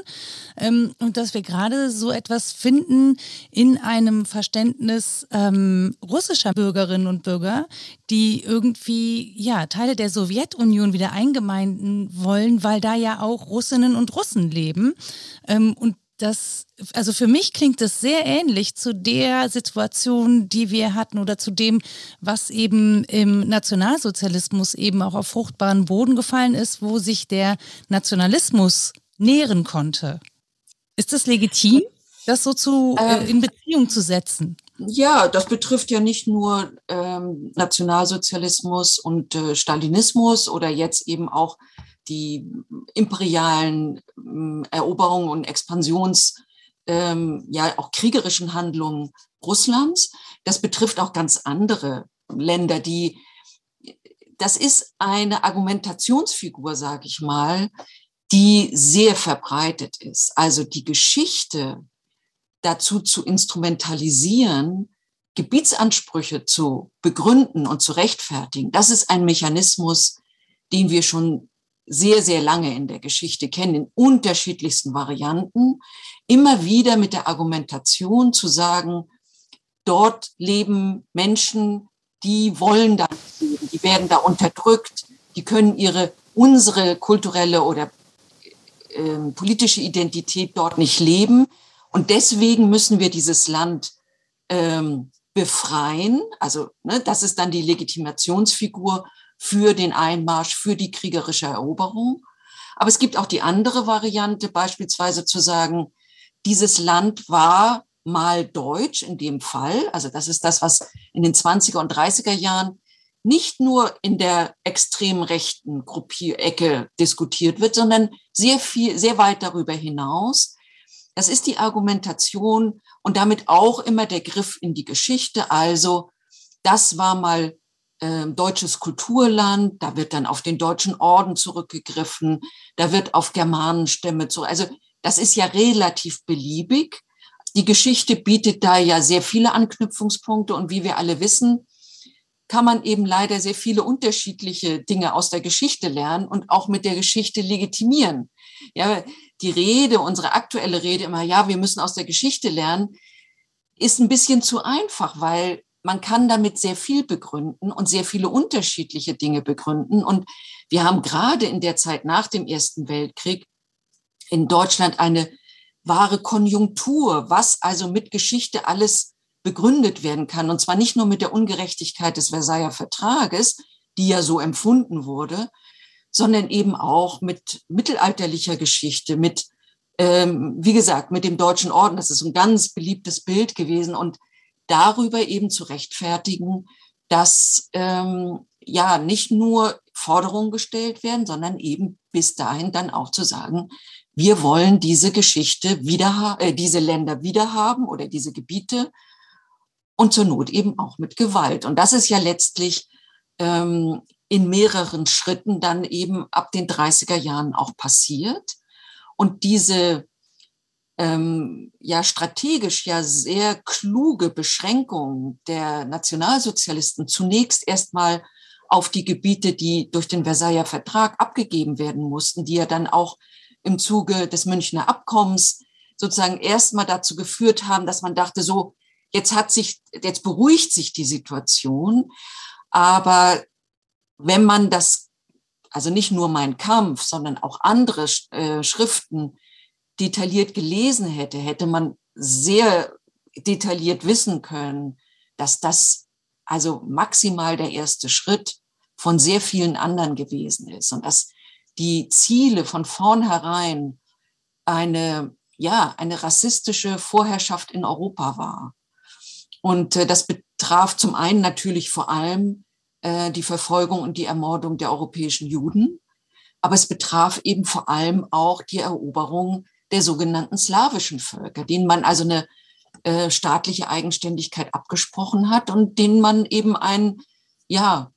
Ähm, und dass wir gerade so etwas finden in einem Verständnis ähm, russischer Bürgerinnen und Bürger, die irgendwie ja Teile der Sowjetunion wieder eingemeinden wollen, weil da ja auch Russinnen und Russen leben. Ähm, und das, also für mich klingt das sehr ähnlich zu der Situation, die wir hatten oder zu dem, was eben im Nationalsozialismus eben auch auf fruchtbaren Boden gefallen ist, wo sich der Nationalismus nähren konnte. Ist das legitim, das so zu, äh, ähm, in Beziehung zu setzen? Ja, das betrifft ja nicht nur ähm, Nationalsozialismus und äh, Stalinismus oder jetzt eben auch die imperialen äh, Eroberungen und Expansions, ähm, ja auch kriegerischen Handlungen Russlands. Das betrifft auch ganz andere Länder, die das ist eine Argumentationsfigur, sage ich mal, die sehr verbreitet ist. Also die Geschichte dazu zu instrumentalisieren, Gebietsansprüche zu begründen und zu rechtfertigen, das ist ein Mechanismus, den wir schon sehr, sehr lange in der Geschichte kennen, in unterschiedlichsten Varianten, immer wieder mit der Argumentation zu sagen, dort leben Menschen, die wollen da leben, die werden da unterdrückt, die können ihre, unsere kulturelle oder äh, politische Identität dort nicht leben. Und deswegen müssen wir dieses Land ähm, befreien. Also ne, das ist dann die Legitimationsfigur für den Einmarsch, für die kriegerische Eroberung. Aber es gibt auch die andere Variante, beispielsweise zu sagen, dieses Land war mal deutsch in dem Fall. Also das ist das, was in den 20er und 30er Jahren nicht nur in der extrem rechten Gruppierecke diskutiert wird, sondern sehr viel, sehr weit darüber hinaus. Das ist die Argumentation und damit auch immer der Griff in die Geschichte. Also, das war mal äh, deutsches Kulturland, da wird dann auf den deutschen Orden zurückgegriffen, da wird auf Germanenstämme zurück. Also, das ist ja relativ beliebig. Die Geschichte bietet da ja sehr viele Anknüpfungspunkte und wie wir alle wissen, kann man eben leider sehr viele unterschiedliche Dinge aus der Geschichte lernen und auch mit der Geschichte legitimieren. Ja, die Rede, unsere aktuelle Rede immer, ja, wir müssen aus der Geschichte lernen, ist ein bisschen zu einfach, weil man kann damit sehr viel begründen und sehr viele unterschiedliche Dinge begründen. Und wir haben gerade in der Zeit nach dem Ersten Weltkrieg in Deutschland eine wahre Konjunktur, was also mit Geschichte alles begründet werden kann. Und zwar nicht nur mit der Ungerechtigkeit des Versailler Vertrages, die ja so empfunden wurde, sondern eben auch mit mittelalterlicher Geschichte, mit, ähm, wie gesagt, mit dem Deutschen Orden. Das ist ein ganz beliebtes Bild gewesen. Und darüber eben zu rechtfertigen, dass ähm, ja nicht nur Forderungen gestellt werden, sondern eben bis dahin dann auch zu sagen, wir wollen diese Geschichte wieder, äh, diese Länder wiederhaben oder diese Gebiete und zur Not eben auch mit Gewalt. Und das ist ja letztlich ähm, in mehreren Schritten dann eben ab den 30er Jahren auch passiert. Und diese ähm, ja strategisch ja sehr kluge Beschränkung der Nationalsozialisten zunächst erstmal auf die Gebiete, die durch den Versailler Vertrag abgegeben werden mussten, die ja dann auch im Zuge des Münchner Abkommens sozusagen erstmal dazu geführt haben, dass man dachte, so, Jetzt hat sich, jetzt beruhigt sich die Situation. Aber wenn man das, also nicht nur mein Kampf, sondern auch andere äh, Schriften detailliert gelesen hätte, hätte man sehr detailliert wissen können, dass das also maximal der erste Schritt von sehr vielen anderen gewesen ist und dass die Ziele von vornherein eine, ja, eine rassistische Vorherrschaft in Europa war. Und äh, das betraf zum einen natürlich vor allem äh, die Verfolgung und die Ermordung der europäischen Juden, aber es betraf eben vor allem auch die Eroberung der sogenannten slawischen Völker, denen man also eine äh, staatliche Eigenständigkeit abgesprochen hat und denen man eben ein ja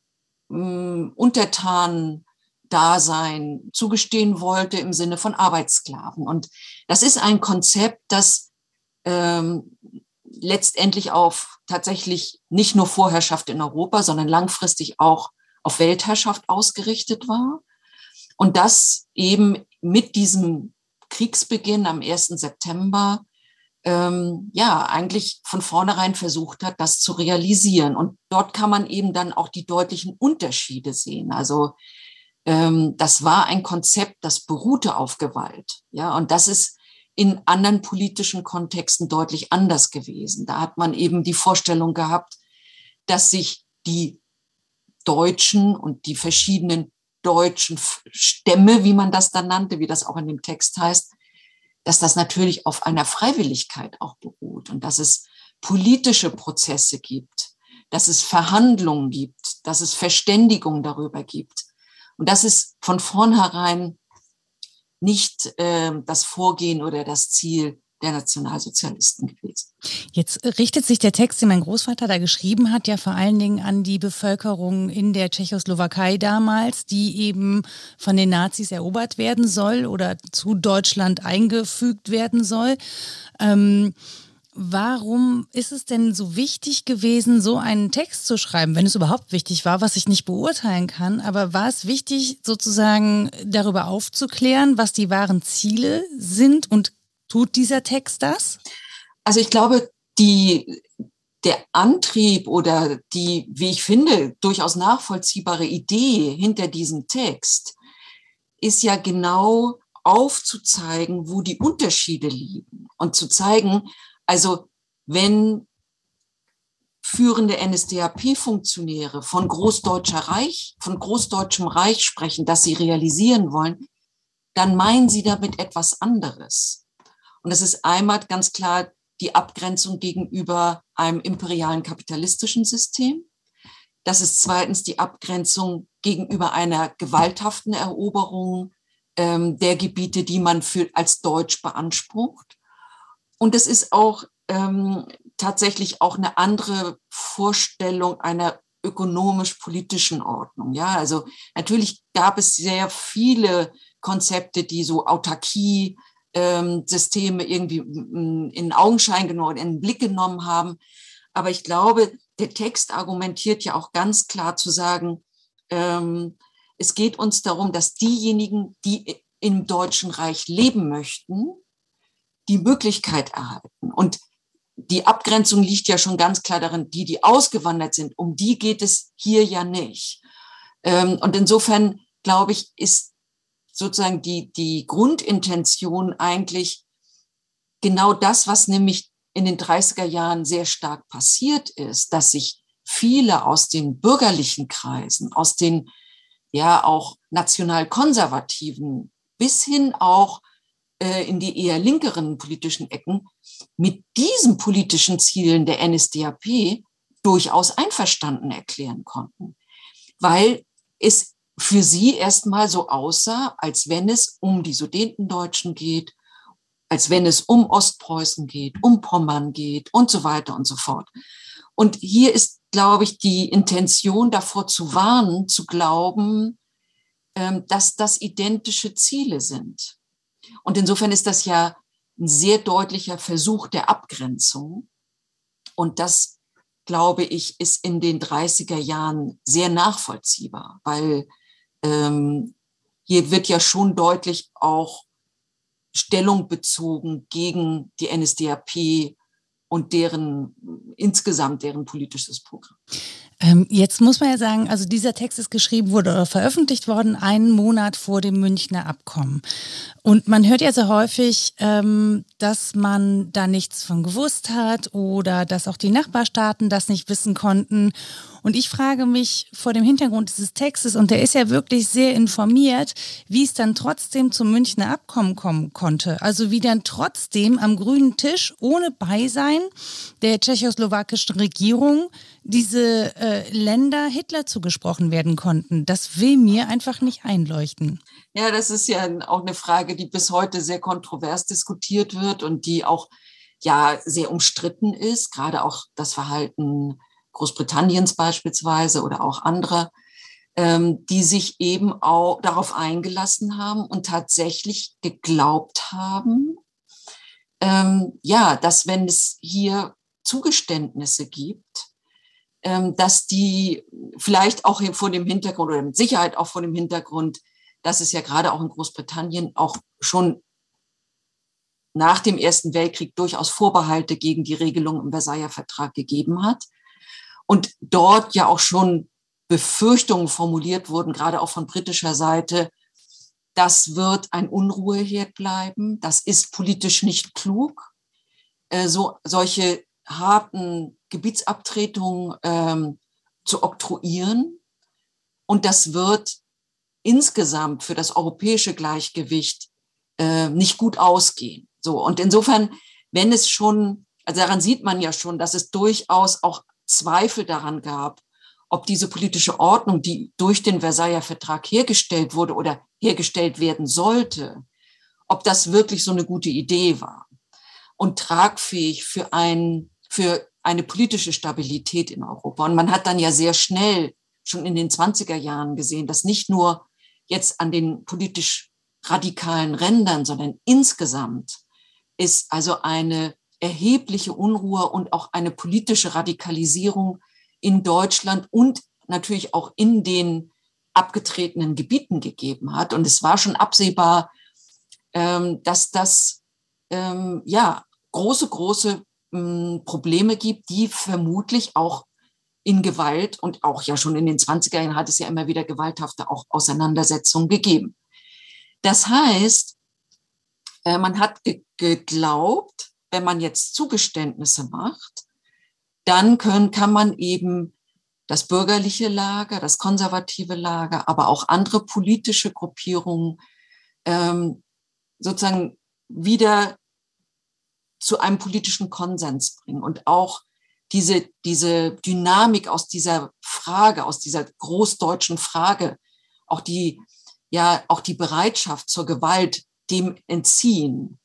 mh, Untertan Dasein zugestehen wollte im Sinne von Arbeitssklaven. Und das ist ein Konzept, das ähm, letztendlich auf tatsächlich nicht nur Vorherrschaft in Europa, sondern langfristig auch auf Weltherrschaft ausgerichtet war. Und das eben mit diesem Kriegsbeginn am 1. September ähm, ja eigentlich von vornherein versucht hat, das zu realisieren. Und dort kann man eben dann auch die deutlichen Unterschiede sehen. Also ähm, das war ein Konzept, das beruhte auf Gewalt. Ja, und das ist in anderen politischen Kontexten deutlich anders gewesen. Da hat man eben die Vorstellung gehabt, dass sich die Deutschen und die verschiedenen deutschen Stämme, wie man das dann nannte, wie das auch in dem Text heißt, dass das natürlich auf einer Freiwilligkeit auch beruht und dass es politische Prozesse gibt, dass es Verhandlungen gibt, dass es Verständigung darüber gibt. Und das ist von vornherein nicht äh, das Vorgehen oder das Ziel der Nationalsozialisten gewesen. Jetzt richtet sich der Text, den mein Großvater da geschrieben hat, ja vor allen Dingen an die Bevölkerung in der Tschechoslowakei damals, die eben von den Nazis erobert werden soll oder zu Deutschland eingefügt werden soll. Ähm, Warum ist es denn so wichtig gewesen, so einen Text zu schreiben, wenn es überhaupt wichtig war, was ich nicht beurteilen kann? Aber war es wichtig, sozusagen darüber aufzuklären, was die wahren Ziele sind und tut dieser Text das? Also ich glaube, die, der Antrieb oder die, wie ich finde, durchaus nachvollziehbare Idee hinter diesem Text ist ja genau aufzuzeigen, wo die Unterschiede liegen und zu zeigen, also wenn führende NSDAP-Funktionäre von Großdeutscher Reich, von Großdeutschem Reich sprechen, das sie realisieren wollen, dann meinen sie damit etwas anderes. Und das ist einmal ganz klar die Abgrenzung gegenüber einem imperialen kapitalistischen System. Das ist zweitens die Abgrenzung gegenüber einer gewalthaften Eroberung ähm, der Gebiete, die man für, als deutsch beansprucht. Und es ist auch ähm, tatsächlich auch eine andere Vorstellung einer ökonomisch-politischen Ordnung. Ja, also natürlich gab es sehr viele Konzepte, die so Autarkie, ähm, irgendwie in Augenschein genommen, in den Blick genommen haben. Aber ich glaube, der Text argumentiert ja auch ganz klar zu sagen, ähm, es geht uns darum, dass diejenigen, die im Deutschen Reich leben möchten, die Möglichkeit erhalten. Und die Abgrenzung liegt ja schon ganz klar darin, die, die ausgewandert sind, um die geht es hier ja nicht. Ähm, und insofern, glaube ich, ist sozusagen die, die Grundintention eigentlich genau das, was nämlich in den 30er Jahren sehr stark passiert ist, dass sich viele aus den bürgerlichen Kreisen, aus den ja auch national-konservativen bis hin auch in die eher linkeren politischen Ecken mit diesen politischen Zielen der NSDAP durchaus einverstanden erklären konnten, weil es für sie erstmal so aussah, als wenn es um die Sudetendeutschen geht, als wenn es um Ostpreußen geht, um Pommern geht und so weiter und so fort. Und hier ist, glaube ich, die Intention davor zu warnen, zu glauben, ähm, dass das identische Ziele sind. Und insofern ist das ja ein sehr deutlicher Versuch der Abgrenzung. Und das, glaube ich, ist in den 30er Jahren sehr nachvollziehbar, weil ähm, hier wird ja schon deutlich auch Stellung bezogen gegen die NSDAP und deren insgesamt deren politisches Programm. Ähm, jetzt muss man ja sagen, also dieser Text ist geschrieben wurde oder veröffentlicht worden einen Monat vor dem Münchner Abkommen. Und man hört ja sehr häufig, ähm, dass man da nichts von gewusst hat oder dass auch die Nachbarstaaten das nicht wissen konnten. Und ich frage mich vor dem Hintergrund dieses Textes, und der ist ja wirklich sehr informiert, wie es dann trotzdem zum Münchner Abkommen kommen konnte. Also wie dann trotzdem am grünen Tisch ohne Beisein der tschechoslowakischen Regierung diese äh, Länder Hitler zugesprochen werden konnten. Das will mir einfach nicht einleuchten. Ja, das ist ja auch eine Frage, die bis heute sehr kontrovers diskutiert wird und die auch ja sehr umstritten ist, gerade auch das Verhalten Großbritanniens beispielsweise oder auch andere, ähm, die sich eben auch darauf eingelassen haben und tatsächlich geglaubt haben, ähm, ja, dass wenn es hier Zugeständnisse gibt, dass die vielleicht auch vor dem Hintergrund oder mit Sicherheit auch vor dem Hintergrund, dass es ja gerade auch in Großbritannien auch schon nach dem Ersten Weltkrieg durchaus Vorbehalte gegen die Regelung im Versailler Vertrag gegeben hat. Und dort ja auch schon Befürchtungen formuliert wurden, gerade auch von britischer Seite, das wird ein Unruheherd bleiben. Das ist politisch nicht klug, äh, so solche harten Gebietsabtretungen ähm, zu oktroyieren. Und das wird insgesamt für das europäische Gleichgewicht äh, nicht gut ausgehen. So und insofern, wenn es schon, also daran sieht man ja schon, dass es durchaus auch Zweifel daran gab, ob diese politische Ordnung, die durch den Versailler Vertrag hergestellt wurde oder hergestellt werden sollte, ob das wirklich so eine gute Idee war und tragfähig für ein, für eine politische Stabilität in Europa. Und man hat dann ja sehr schnell schon in den 20er Jahren gesehen, dass nicht nur jetzt an den politisch radikalen Rändern, sondern insgesamt ist also eine erhebliche Unruhe und auch eine politische Radikalisierung in Deutschland und natürlich auch in den abgetretenen Gebieten gegeben hat. Und es war schon absehbar, ähm, dass das ähm, ja große, große ähm, Probleme gibt, die vermutlich auch in Gewalt und auch ja schon in den 20er Jahren hat es ja immer wieder gewalthafte auch Auseinandersetzungen gegeben. Das heißt, äh, man hat geglaubt, wenn man jetzt Zugeständnisse macht, dann können, kann man eben das bürgerliche Lager, das konservative Lager, aber auch andere politische Gruppierungen ähm, sozusagen wieder zu einem politischen Konsens bringen und auch diese, diese Dynamik aus dieser Frage, aus dieser großdeutschen Frage, auch die, ja, auch die Bereitschaft zur Gewalt dem entziehen.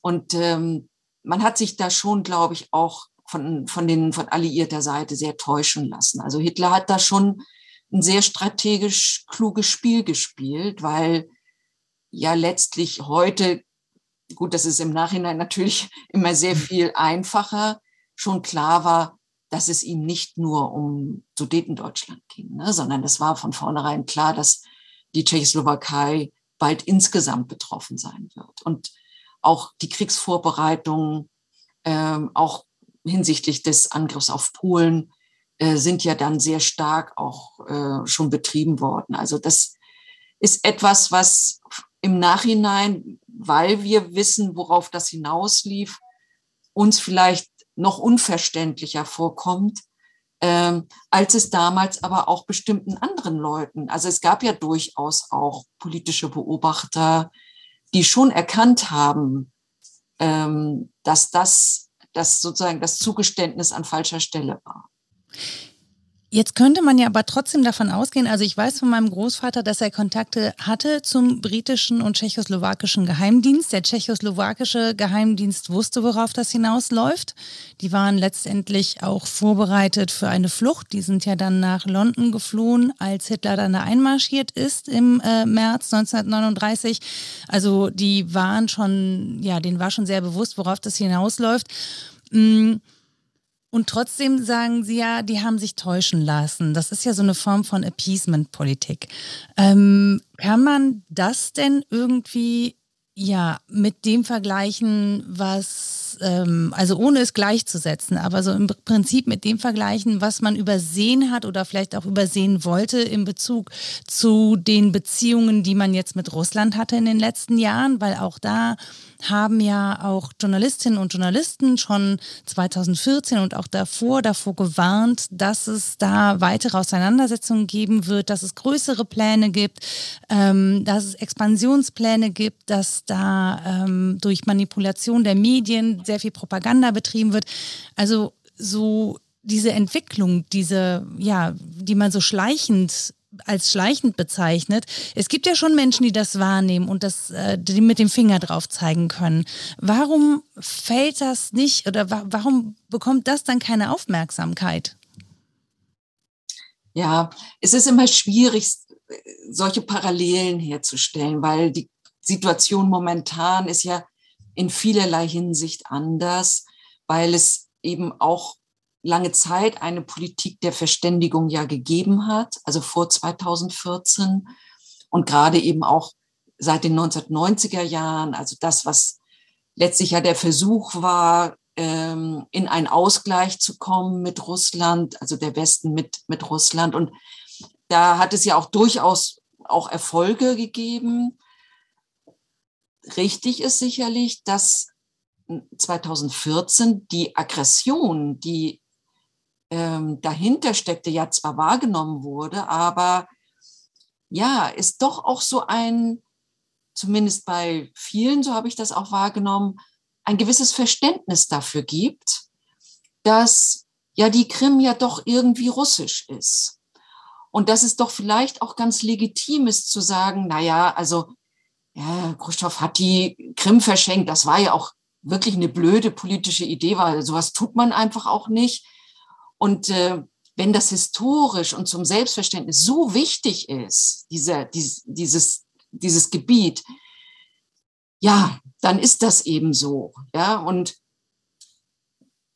Und ähm, man hat sich da schon, glaube ich, auch von, von den, von alliierter Seite sehr täuschen lassen. Also Hitler hat da schon ein sehr strategisch kluges Spiel gespielt, weil ja letztlich heute, gut, das ist im Nachhinein natürlich immer sehr mhm. viel einfacher, schon klar war, dass es ihm nicht nur um Sudetendeutschland ging, ne, sondern es war von vornherein klar, dass die Tschechoslowakei bald insgesamt betroffen sein wird. Und auch die Kriegsvorbereitungen, ähm, auch hinsichtlich des Angriffs auf Polen äh, sind ja dann sehr stark auch äh, schon betrieben worden. Also das ist etwas, was im Nachhinein, weil wir wissen, worauf das hinauslief, uns vielleicht noch unverständlicher vorkommt, ähm, als es damals aber auch bestimmten anderen Leuten. Also es gab ja durchaus auch politische Beobachter, die schon erkannt haben, ähm, dass das dass sozusagen das Zugeständnis an falscher Stelle war. Jetzt könnte man ja aber trotzdem davon ausgehen, also ich weiß von meinem Großvater, dass er Kontakte hatte zum britischen und tschechoslowakischen Geheimdienst. Der tschechoslowakische Geheimdienst wusste, worauf das hinausläuft. Die waren letztendlich auch vorbereitet für eine Flucht. Die sind ja dann nach London geflohen, als Hitler dann da einmarschiert ist im äh, März 1939. Also die waren schon, ja, denen war schon sehr bewusst, worauf das hinausläuft. Mhm. Und trotzdem sagen sie ja, die haben sich täuschen lassen. Das ist ja so eine Form von Appeasement-Politik. Ähm, kann man das denn irgendwie ja mit dem vergleichen, was, ähm, also ohne es gleichzusetzen, aber so im Prinzip mit dem vergleichen, was man übersehen hat oder vielleicht auch übersehen wollte in Bezug zu den Beziehungen, die man jetzt mit Russland hatte in den letzten Jahren, weil auch da haben ja auch Journalistinnen und Journalisten schon 2014 und auch davor davor gewarnt, dass es da weitere Auseinandersetzungen geben wird, dass es größere Pläne gibt, ähm, dass es Expansionspläne gibt, dass da ähm, durch Manipulation der Medien sehr viel Propaganda betrieben wird. Also so diese Entwicklung, diese, ja, die man so schleichend als schleichend bezeichnet. Es gibt ja schon Menschen, die das wahrnehmen und das äh, die mit dem Finger drauf zeigen können. Warum fällt das nicht oder wa warum bekommt das dann keine Aufmerksamkeit? Ja, es ist immer schwierig, solche Parallelen herzustellen, weil die Situation momentan ist ja in vielerlei Hinsicht anders, weil es eben auch lange Zeit eine Politik der Verständigung ja gegeben hat, also vor 2014 und gerade eben auch seit den 1990er Jahren, also das, was letztlich ja der Versuch war, ähm, in einen Ausgleich zu kommen mit Russland, also der Westen mit, mit Russland. Und da hat es ja auch durchaus auch Erfolge gegeben. richtig ist sicherlich, dass 2014 die Aggression, die ähm, dahinter steckte, ja zwar wahrgenommen wurde, aber ja, ist doch auch so ein, zumindest bei vielen, so habe ich das auch wahrgenommen, ein gewisses Verständnis dafür gibt, dass ja die Krim ja doch irgendwie russisch ist. Und dass es doch vielleicht auch ganz legitim ist zu sagen, na ja, also ja, Khrushchev hat die Krim verschenkt. Das war ja auch wirklich eine blöde politische Idee, weil sowas tut man einfach auch nicht. Und äh, wenn das historisch und zum Selbstverständnis so wichtig ist, dieser, dies, dieses, dieses Gebiet, ja, dann ist das eben so. Ja, und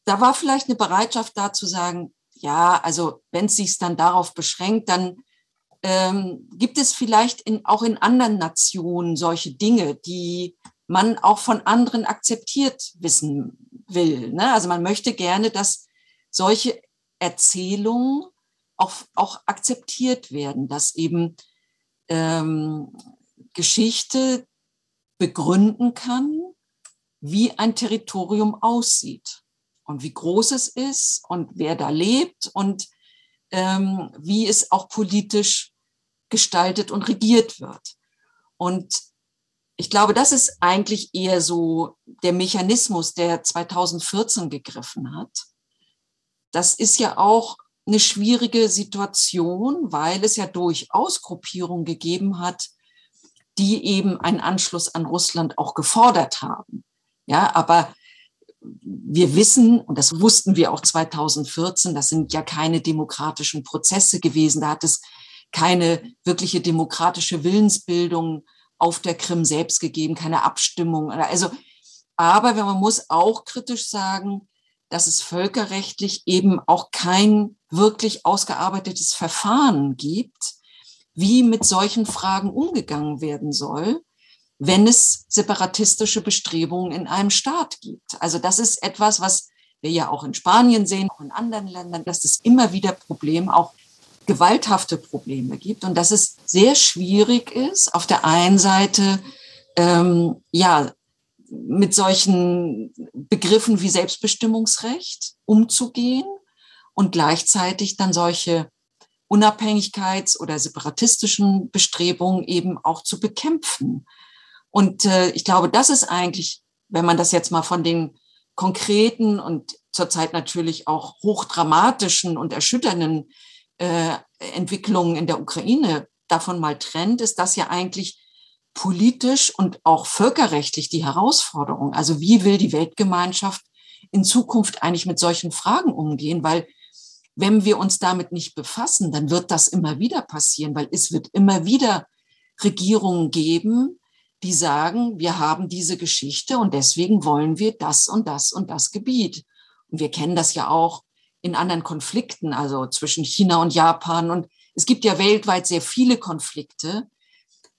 da war vielleicht eine Bereitschaft da zu sagen, ja, also wenn es sich dann darauf beschränkt, dann ähm, gibt es vielleicht in, auch in anderen Nationen solche Dinge, die man auch von anderen akzeptiert wissen will. Ne? Also man möchte gerne, dass solche Erzählungen auch, auch akzeptiert werden, dass eben ähm, Geschichte begründen kann, wie ein Territorium aussieht und wie groß es ist und wer da lebt und ähm, wie es auch politisch gestaltet und regiert wird. Und ich glaube, das ist eigentlich eher so der Mechanismus, der 2014 gegriffen hat. Das ist ja auch eine schwierige Situation, weil es ja durchaus Gruppierungen gegeben hat, die eben einen Anschluss an Russland auch gefordert haben. Ja, aber wir wissen, und das wussten wir auch 2014, das sind ja keine demokratischen Prozesse gewesen. Da hat es keine wirkliche demokratische Willensbildung auf der Krim selbst gegeben, keine Abstimmung. Also, aber man muss auch kritisch sagen, dass es völkerrechtlich eben auch kein wirklich ausgearbeitetes Verfahren gibt, wie mit solchen Fragen umgegangen werden soll, wenn es separatistische Bestrebungen in einem Staat gibt. Also das ist etwas, was wir ja auch in Spanien sehen, auch in anderen Ländern, dass es immer wieder Probleme, auch gewalthafte Probleme gibt und dass es sehr schwierig ist, auf der einen Seite ähm, ja mit solchen Begriffen wie Selbstbestimmungsrecht umzugehen und gleichzeitig dann solche Unabhängigkeits- oder separatistischen Bestrebungen eben auch zu bekämpfen. Und äh, ich glaube, das ist eigentlich, wenn man das jetzt mal von den konkreten und zurzeit natürlich auch hochdramatischen und erschütternden äh, Entwicklungen in der Ukraine davon mal trennt, ist das ja eigentlich politisch und auch völkerrechtlich die Herausforderung. Also wie will die Weltgemeinschaft in Zukunft eigentlich mit solchen Fragen umgehen? Weil wenn wir uns damit nicht befassen, dann wird das immer wieder passieren, weil es wird immer wieder Regierungen geben, die sagen, wir haben diese Geschichte und deswegen wollen wir das und das und das Gebiet. Und wir kennen das ja auch in anderen Konflikten, also zwischen China und Japan. Und es gibt ja weltweit sehr viele Konflikte,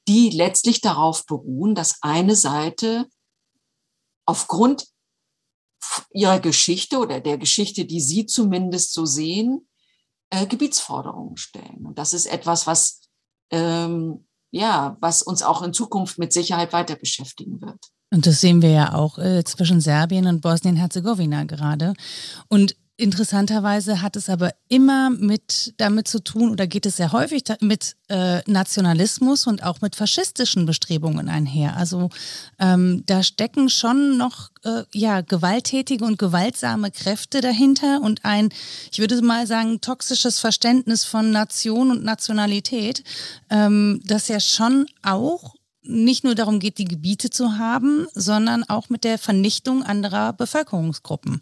die letztlich darauf beruhen, dass eine Seite aufgrund ihrer Geschichte oder der Geschichte, die Sie zumindest so sehen, äh, Gebietsforderungen stellen. Und das ist etwas, was, ähm, ja, was uns auch in Zukunft mit Sicherheit weiter beschäftigen wird. Und das sehen wir ja auch äh, zwischen Serbien und Bosnien-Herzegowina gerade. Und Interessanterweise hat es aber immer mit damit zu tun oder geht es sehr häufig mit äh, Nationalismus und auch mit faschistischen Bestrebungen einher. Also ähm, da stecken schon noch äh, ja gewalttätige und gewaltsame Kräfte dahinter und ein, ich würde mal sagen, toxisches Verständnis von Nation und Nationalität, ähm, das ja schon auch nicht nur darum geht, die Gebiete zu haben, sondern auch mit der Vernichtung anderer Bevölkerungsgruppen.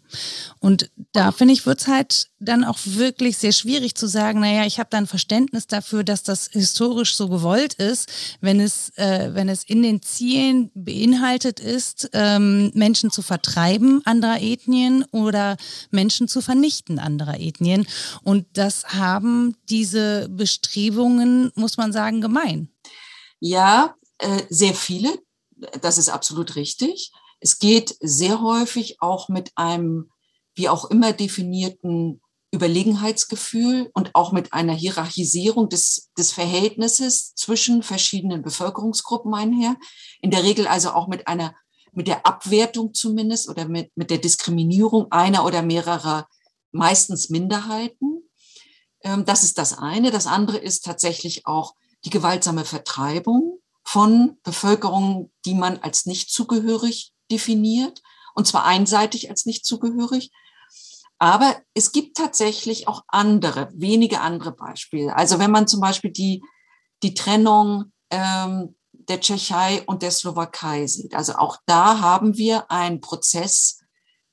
Und da finde ich, wird es halt dann auch wirklich sehr schwierig zu sagen, naja, ich habe da ein Verständnis dafür, dass das historisch so gewollt ist, wenn es, äh, wenn es in den Zielen beinhaltet ist, ähm, Menschen zu vertreiben anderer Ethnien oder Menschen zu vernichten anderer Ethnien. Und das haben diese Bestrebungen, muss man sagen, gemein. Ja, sehr viele, das ist absolut richtig. Es geht sehr häufig auch mit einem, wie auch immer definierten Überlegenheitsgefühl und auch mit einer Hierarchisierung des, des Verhältnisses zwischen verschiedenen Bevölkerungsgruppen einher. In der Regel also auch mit einer, mit der Abwertung zumindest oder mit, mit der Diskriminierung einer oder mehrerer meistens Minderheiten. Ähm, das ist das eine. Das andere ist tatsächlich auch die gewaltsame Vertreibung von Bevölkerungen, die man als nicht zugehörig definiert, und zwar einseitig als nicht zugehörig. Aber es gibt tatsächlich auch andere, wenige andere Beispiele. Also wenn man zum Beispiel die, die Trennung ähm, der Tschechei und der Slowakei sieht. Also auch da haben wir einen Prozess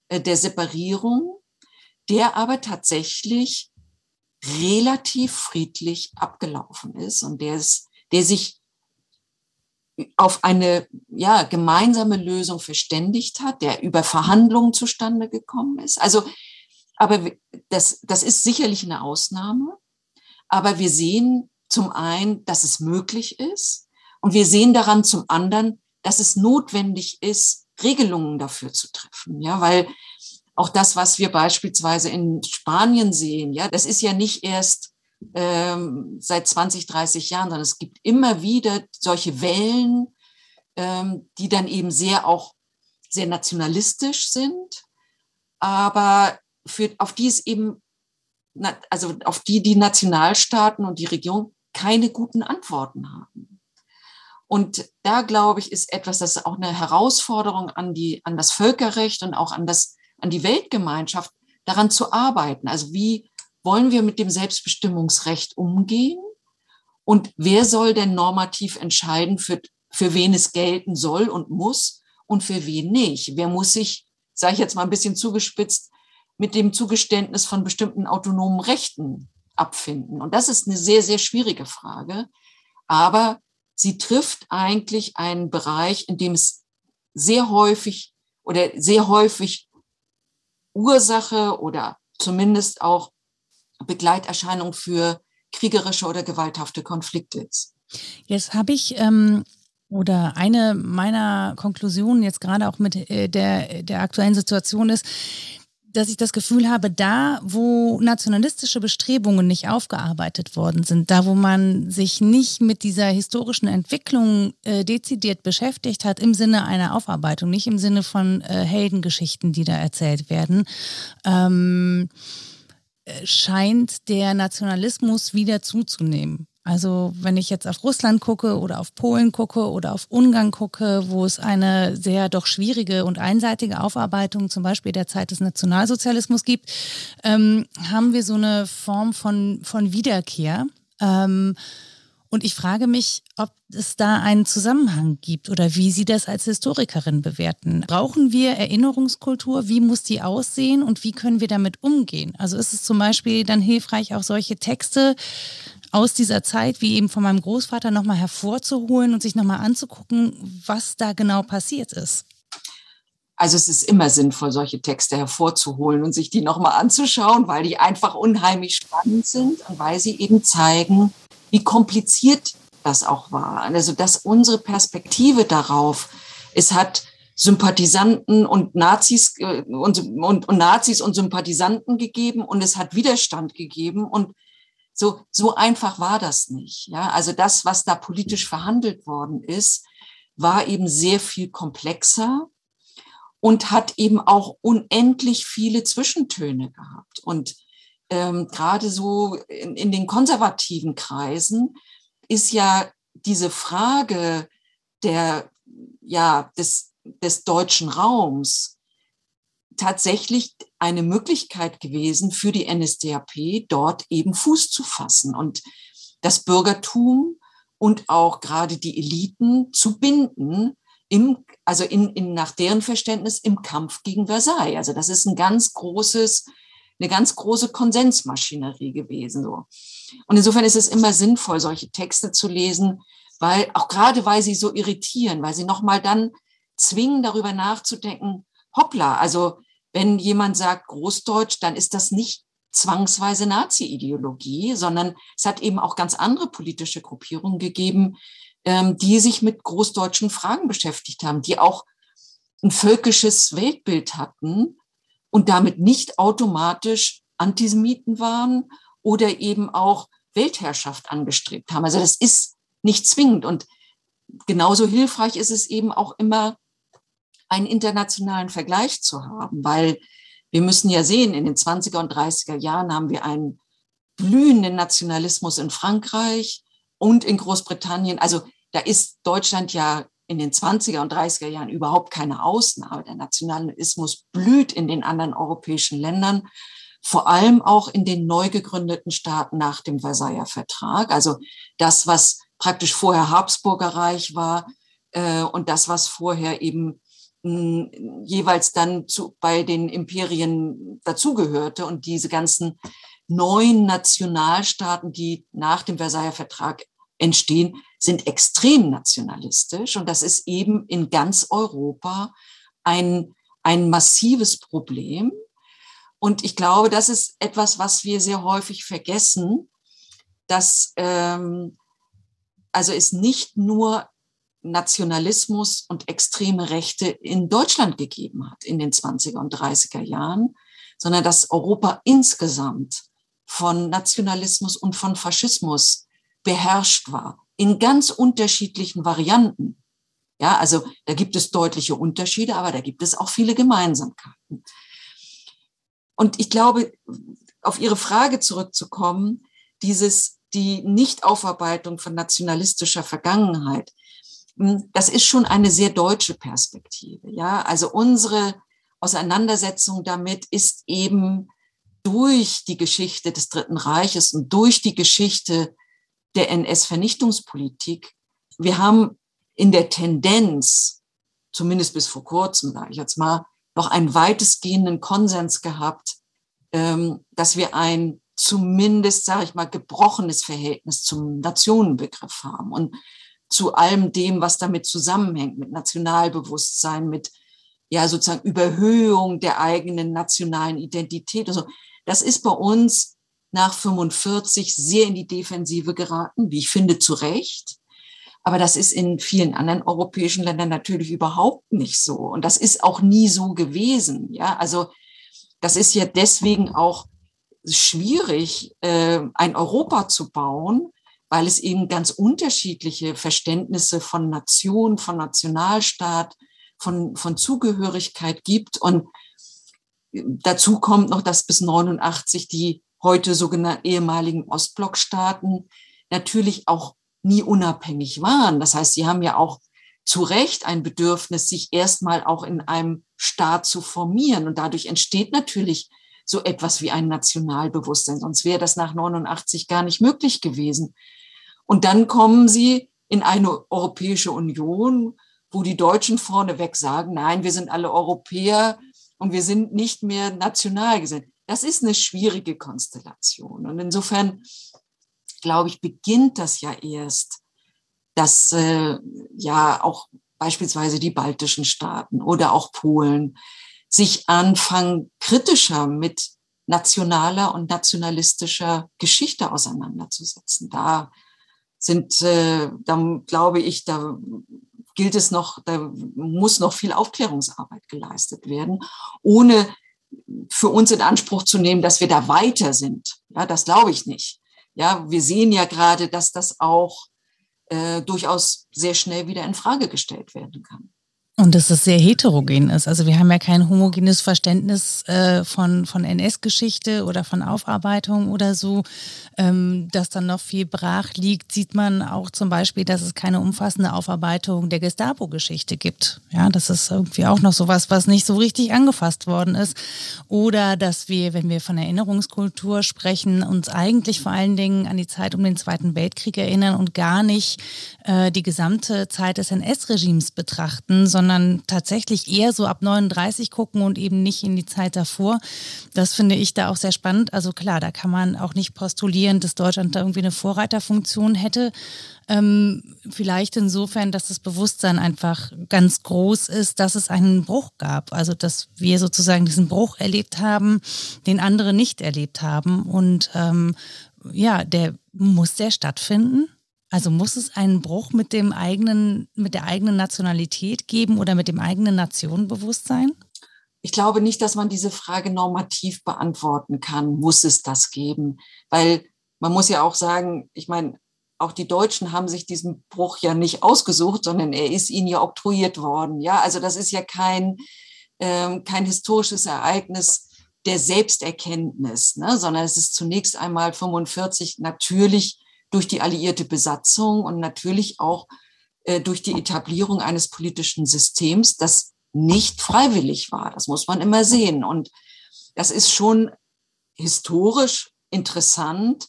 äh, der Separierung, der aber tatsächlich relativ friedlich abgelaufen ist und der, ist, der sich auf eine ja, gemeinsame Lösung verständigt hat, der über Verhandlungen zustande gekommen ist. Also, aber das, das ist sicherlich eine Ausnahme. Aber wir sehen zum einen, dass es möglich ist und wir sehen daran zum anderen, dass es notwendig ist, Regelungen dafür zu treffen. Ja, weil auch das, was wir beispielsweise in Spanien sehen, ja, das ist ja nicht erst ähm, seit 20, 30 Jahren, sondern es gibt immer wieder solche Wellen, ähm, die dann eben sehr auch sehr nationalistisch sind, aber für, auf die es eben, also auf die die Nationalstaaten und die Regierung keine guten Antworten haben. Und da glaube ich, ist etwas, das ist auch eine Herausforderung an die, an das Völkerrecht und auch an das, an die Weltgemeinschaft, daran zu arbeiten. Also wie wollen wir mit dem Selbstbestimmungsrecht umgehen? Und wer soll denn normativ entscheiden, für, für wen es gelten soll und muss und für wen nicht? Wer muss sich, sage ich jetzt mal ein bisschen zugespitzt, mit dem Zugeständnis von bestimmten autonomen Rechten abfinden? Und das ist eine sehr, sehr schwierige Frage. Aber sie trifft eigentlich einen Bereich, in dem es sehr häufig oder sehr häufig Ursache oder zumindest auch Begleiterscheinung für kriegerische oder gewalthafte Konflikte ist. Jetzt habe ich ähm, oder eine meiner Konklusionen jetzt gerade auch mit äh, der, der aktuellen Situation ist, dass ich das Gefühl habe, da, wo nationalistische Bestrebungen nicht aufgearbeitet worden sind, da, wo man sich nicht mit dieser historischen Entwicklung äh, dezidiert beschäftigt hat, im Sinne einer Aufarbeitung, nicht im Sinne von äh, Heldengeschichten, die da erzählt werden, ähm, scheint der Nationalismus wieder zuzunehmen. Also wenn ich jetzt auf Russland gucke oder auf Polen gucke oder auf Ungarn gucke, wo es eine sehr doch schwierige und einseitige Aufarbeitung zum Beispiel der Zeit des Nationalsozialismus gibt, ähm, haben wir so eine Form von, von Wiederkehr. Ähm, und ich frage mich, ob es da einen Zusammenhang gibt oder wie Sie das als Historikerin bewerten. Brauchen wir Erinnerungskultur? Wie muss die aussehen und wie können wir damit umgehen? Also ist es zum Beispiel dann hilfreich, auch solche Texte aus dieser Zeit, wie eben von meinem Großvater, nochmal hervorzuholen und sich nochmal anzugucken, was da genau passiert ist? Also es ist immer sinnvoll, solche Texte hervorzuholen und sich die nochmal anzuschauen, weil die einfach unheimlich spannend sind und weil sie eben zeigen, wie kompliziert das auch war. Also, dass unsere Perspektive darauf, es hat Sympathisanten und Nazis äh, und, und, und Nazis und Sympathisanten gegeben und es hat Widerstand gegeben und so, so einfach war das nicht. Ja, also das, was da politisch verhandelt worden ist, war eben sehr viel komplexer und hat eben auch unendlich viele Zwischentöne gehabt. Und ähm, gerade so in, in den konservativen Kreisen ist ja diese Frage der, ja, des, des deutschen Raums tatsächlich eine Möglichkeit gewesen für die NSDAP, dort eben Fuß zu fassen und das Bürgertum und auch gerade die Eliten zu binden, im, also in, in, nach deren Verständnis im Kampf gegen Versailles. Also das ist ein ganz großes eine ganz große Konsensmaschinerie gewesen. So. Und insofern ist es immer sinnvoll, solche Texte zu lesen, weil auch gerade weil sie so irritieren, weil sie nochmal dann zwingen, darüber nachzudenken, hoppla, also wenn jemand sagt Großdeutsch, dann ist das nicht zwangsweise Nazi-Ideologie, sondern es hat eben auch ganz andere politische Gruppierungen gegeben, ähm, die sich mit großdeutschen Fragen beschäftigt haben, die auch ein völkisches Weltbild hatten und damit nicht automatisch Antisemiten waren oder eben auch Weltherrschaft angestrebt haben. Also das ist nicht zwingend. Und genauso hilfreich ist es eben auch immer, einen internationalen Vergleich zu haben, weil wir müssen ja sehen, in den 20er und 30er Jahren haben wir einen blühenden Nationalismus in Frankreich und in Großbritannien. Also da ist Deutschland ja in den 20er und 30er Jahren überhaupt keine Ausnahme. Der Nationalismus blüht in den anderen europäischen Ländern, vor allem auch in den neu gegründeten Staaten nach dem Versailler Vertrag. Also das, was praktisch vorher Habsburger Reich war äh, und das, was vorher eben mh, hm, jeweils dann zu, bei den Imperien dazugehörte und diese ganzen neuen Nationalstaaten, die nach dem Versailler Vertrag entstehen, sind extrem nationalistisch. Und das ist eben in ganz Europa ein, ein massives Problem. Und ich glaube, das ist etwas, was wir sehr häufig vergessen, dass ähm, also es nicht nur Nationalismus und extreme Rechte in Deutschland gegeben hat in den 20er und 30er Jahren, sondern dass Europa insgesamt von Nationalismus und von Faschismus beherrscht war, in ganz unterschiedlichen Varianten. Ja, also da gibt es deutliche Unterschiede, aber da gibt es auch viele Gemeinsamkeiten. Und ich glaube, auf Ihre Frage zurückzukommen, dieses, die Nichtaufarbeitung von nationalistischer Vergangenheit, hm, das ist schon eine sehr deutsche Perspektive. Ja, also unsere Auseinandersetzung damit ist eben durch die Geschichte des Dritten Reiches und durch die Geschichte der NS-Vernichtungspolitik, wir haben in der Tendenz, zumindest bis vor kurzem, sage ich jetzt mal, noch einen weitestgehenden Konsens gehabt, ähm, dass wir ein zumindest, sage ich mal, gebrochenes Verhältnis zum Nationenbegriff haben und zu allem dem, was damit zusammenhängt, mit Nationalbewusstsein, mit ja sozusagen Überhöhung der eigenen nationalen Identität und so. Das ist bei uns nach 45 sehr in die Defensive geraten, wie ich finde, zu Recht. Aber das ist in vielen anderen europäischen Ländern natürlich überhaupt nicht so. Und das ist auch nie so gewesen. Ja, also das ist ja deswegen auch schwierig, äh, ein Europa zu bauen, weil es eben ganz unterschiedliche Verständnisse von Nation, von Nationalstaat, von, von Zugehörigkeit gibt. Und dazu kommt noch, dass bis 89 die heute sogenannten ehemaligen Ostblockstaaten natürlich auch nie unabhängig waren. Das heißt, sie haben ja auch zu Recht ein Bedürfnis, sich erstmal auch in einem Staat zu formieren. Und dadurch entsteht natürlich so etwas wie ein Nationalbewusstsein. Sonst wäre das nach 89 gar nicht möglich gewesen. Und dann kommen sie in eine Europäische Union, wo die Deutschen vorneweg sagen, nein, wir sind alle Europäer und wir sind nicht mehr national gesinnt. Das ist eine schwierige Konstellation. Und insofern, glaube ich, beginnt das ja erst, dass äh, ja auch beispielsweise die baltischen Staaten oder auch Polen sich anfangen, kritischer mit nationaler und nationalistischer Geschichte auseinanderzusetzen. Da sind, äh, da glaube ich, da gilt es noch, da muss noch viel Aufklärungsarbeit geleistet werden, ohne für uns in Anspruch zu nehmen, dass wir da weiter sind. Ja, das glaube ich nicht. Ja, wir sehen ja gerade, dass das auch äh, durchaus sehr schnell wieder in Frage gestellt werden kann. Und dass es sehr heterogen ist. Also wir haben ja kein homogenes Verständnis äh, von, von NS-Geschichte oder von Aufarbeitung oder so, ähm, das dann noch viel brach liegt, sieht man auch zum Beispiel, dass es keine umfassende Aufarbeitung der Gestapo-Geschichte gibt. Ja, das ist irgendwie auch noch sowas, was nicht so richtig angefasst worden ist. Oder dass wir, wenn wir von Erinnerungskultur sprechen, uns eigentlich vor allen Dingen an die Zeit um den Zweiten Weltkrieg erinnern und gar nicht äh, die gesamte Zeit des NS-Regimes betrachten, sondern sondern tatsächlich eher so ab 39 gucken und eben nicht in die Zeit davor. Das finde ich da auch sehr spannend. Also klar, da kann man auch nicht postulieren, dass Deutschland da irgendwie eine Vorreiterfunktion hätte. Ähm, vielleicht insofern, dass das Bewusstsein einfach ganz groß ist, dass es einen Bruch gab. Also dass wir sozusagen diesen Bruch erlebt haben, den andere nicht erlebt haben. Und ähm, ja, der muss der stattfinden. Also muss es einen Bruch mit dem eigenen, mit der eigenen Nationalität geben oder mit dem eigenen Nationenbewusstsein? ich glaube nicht, dass man diese Frage normativ beantworten kann. Muss es das geben? Weil man muss ja auch sagen, ich meine, auch die Deutschen haben sich diesen Bruch ja nicht ausgesucht, sondern er ist ihnen ja oktroyiert worden. Ja, also das ist ja kein, ähm, kein historisches Ereignis der Selbsterkenntnis, ne? sondern es ist zunächst einmal 45 natürlich durch die alliierte Besatzung und natürlich auch äh, durch die Etablierung eines politischen Systems, das nicht freiwillig war. Das muss man immer sehen. Und das ist schon historisch interessant,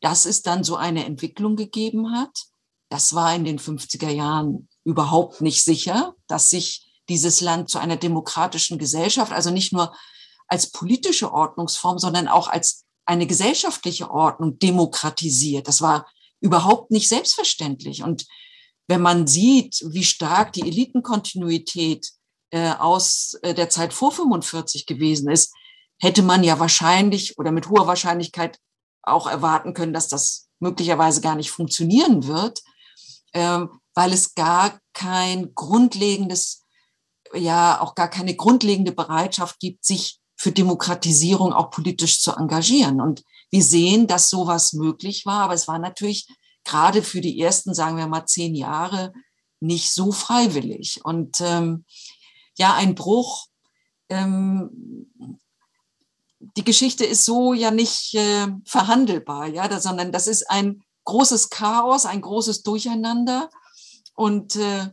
dass es dann so eine Entwicklung gegeben hat. Das war in den 50er Jahren überhaupt nicht sicher, dass sich dieses Land zu einer demokratischen Gesellschaft, also nicht nur als politische Ordnungsform, sondern auch als eine gesellschaftliche Ordnung demokratisiert. Das war überhaupt nicht selbstverständlich. Und wenn man sieht, wie stark die Elitenkontinuität äh, aus äh, der Zeit vor 45 gewesen ist, hätte man ja wahrscheinlich oder mit hoher Wahrscheinlichkeit auch erwarten können, dass das möglicherweise gar nicht funktionieren wird, äh, weil es gar kein grundlegendes, ja, auch gar keine grundlegende Bereitschaft gibt, sich für Demokratisierung auch politisch zu engagieren. Und wir sehen, dass sowas möglich war, aber es war natürlich gerade für die ersten, sagen wir mal, zehn Jahre nicht so freiwillig. Und ähm, ja, ein Bruch, ähm, die Geschichte ist so ja nicht äh, verhandelbar, ja, da, sondern das ist ein großes Chaos, ein großes Durcheinander. Und äh,